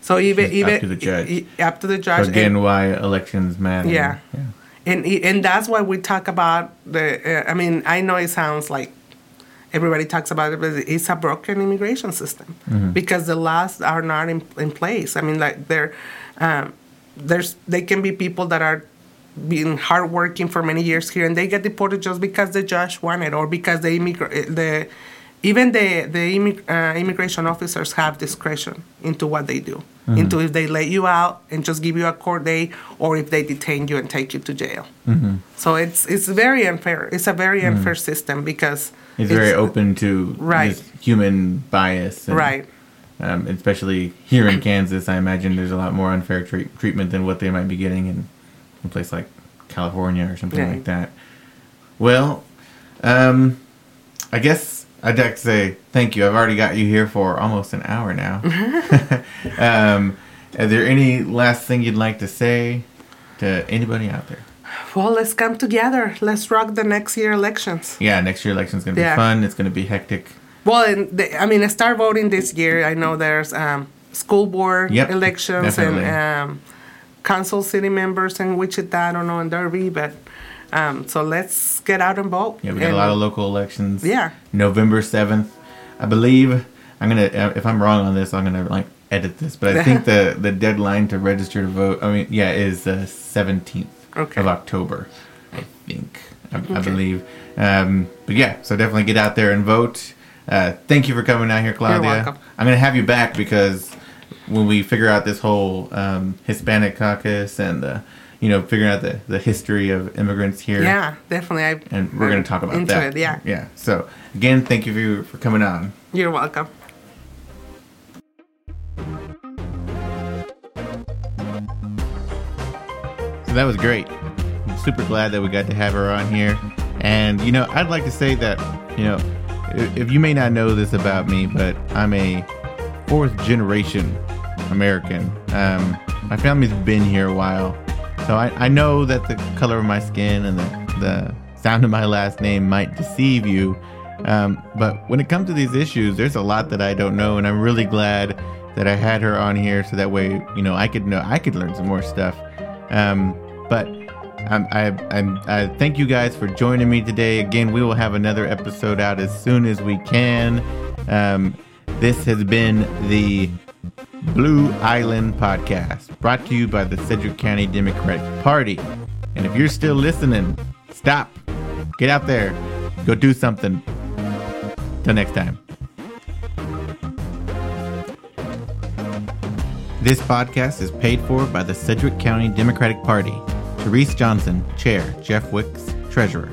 So even Just up even to the judge. e- up to the judge. Again, and- why elections matter. Yeah. Yeah. and and that's why we talk about the. Uh, I mean, I know it sounds like everybody talks about it, but it's a broken immigration system because the laws are not in, in place. I mean, like there, um, there's they can be people that are being hardworking for many years here, and they get deported just because the judge wanted or because the immigrant the. Even the the immig- uh, immigration officers have discretion into what they do, into if they let you out and just give you a court day or if they detain you and take you to jail. So it's it's very unfair. It's a very unfair system because It's very open to Right. human bias. and, Right. Um, especially here in Kansas, I imagine there's a lot more unfair treat treatment than what they might be getting in a place like California or something Yeah. like that. Well, um, I guess I'd like to say thank you. I've already got you here for almost an hour now. um, is there any last thing you'd like to say to anybody out there? Well, let's come together. Let's rock the next year elections. Yeah, next year election's gonna be Yeah. fun. It's gonna be hectic. Well, and the, I mean, start voting this year. I know there's um, school board Yep, elections definitely. and um, council city members in Wichita. I don't know in Derby, but um, so let's get out and vote. Yeah, we got And- a lot of local elections. Yeah. November seventh, I believe. I'm gonna. uh, If I'm wrong on this, I'm gonna like edit this. But I think the the deadline to register to vote. I mean, yeah, is the seventeenth Okay. of October. I think. I, I believe. Um, but yeah, so definitely get out there and vote. Uh, thank you for coming out here, Claudia. welcome. I'm gonna have you back because when we figure out this whole um, Hispanic caucus and the, you know, figuring out the, the history of immigrants here Yeah, definitely. I, and we're going to talk about into that. it. Yeah, Yeah. So again, thank you for, for coming on. you're welcome. So that was great. I'm super glad that we got to have her on here. And, you know, I'd like to say that, you know, if if you may not know this about me, but I'm a fourth generation American. Um, my family's been here a while. So I, I know that the color of my skin and the, the sound of my last name might deceive you. Um, but when it comes to these issues, there's a lot that I don't know, and I'm really glad that I had her on here so that way, you know, I could know I could learn some more stuff. Um, but I'm, I, I'm, I thank you guys for joining me today. Again, we will have another episode out as soon as we can. Um, this has been the Blue Island Podcast, brought to you by the Sedgwick County Democratic Party. And if you're still listening, stop, get out there, go do something. Till next time. This podcast is paid for by the Sedgwick County Democratic Party. Therese Johnson, Chair. Jeff Wicks, Treasurer.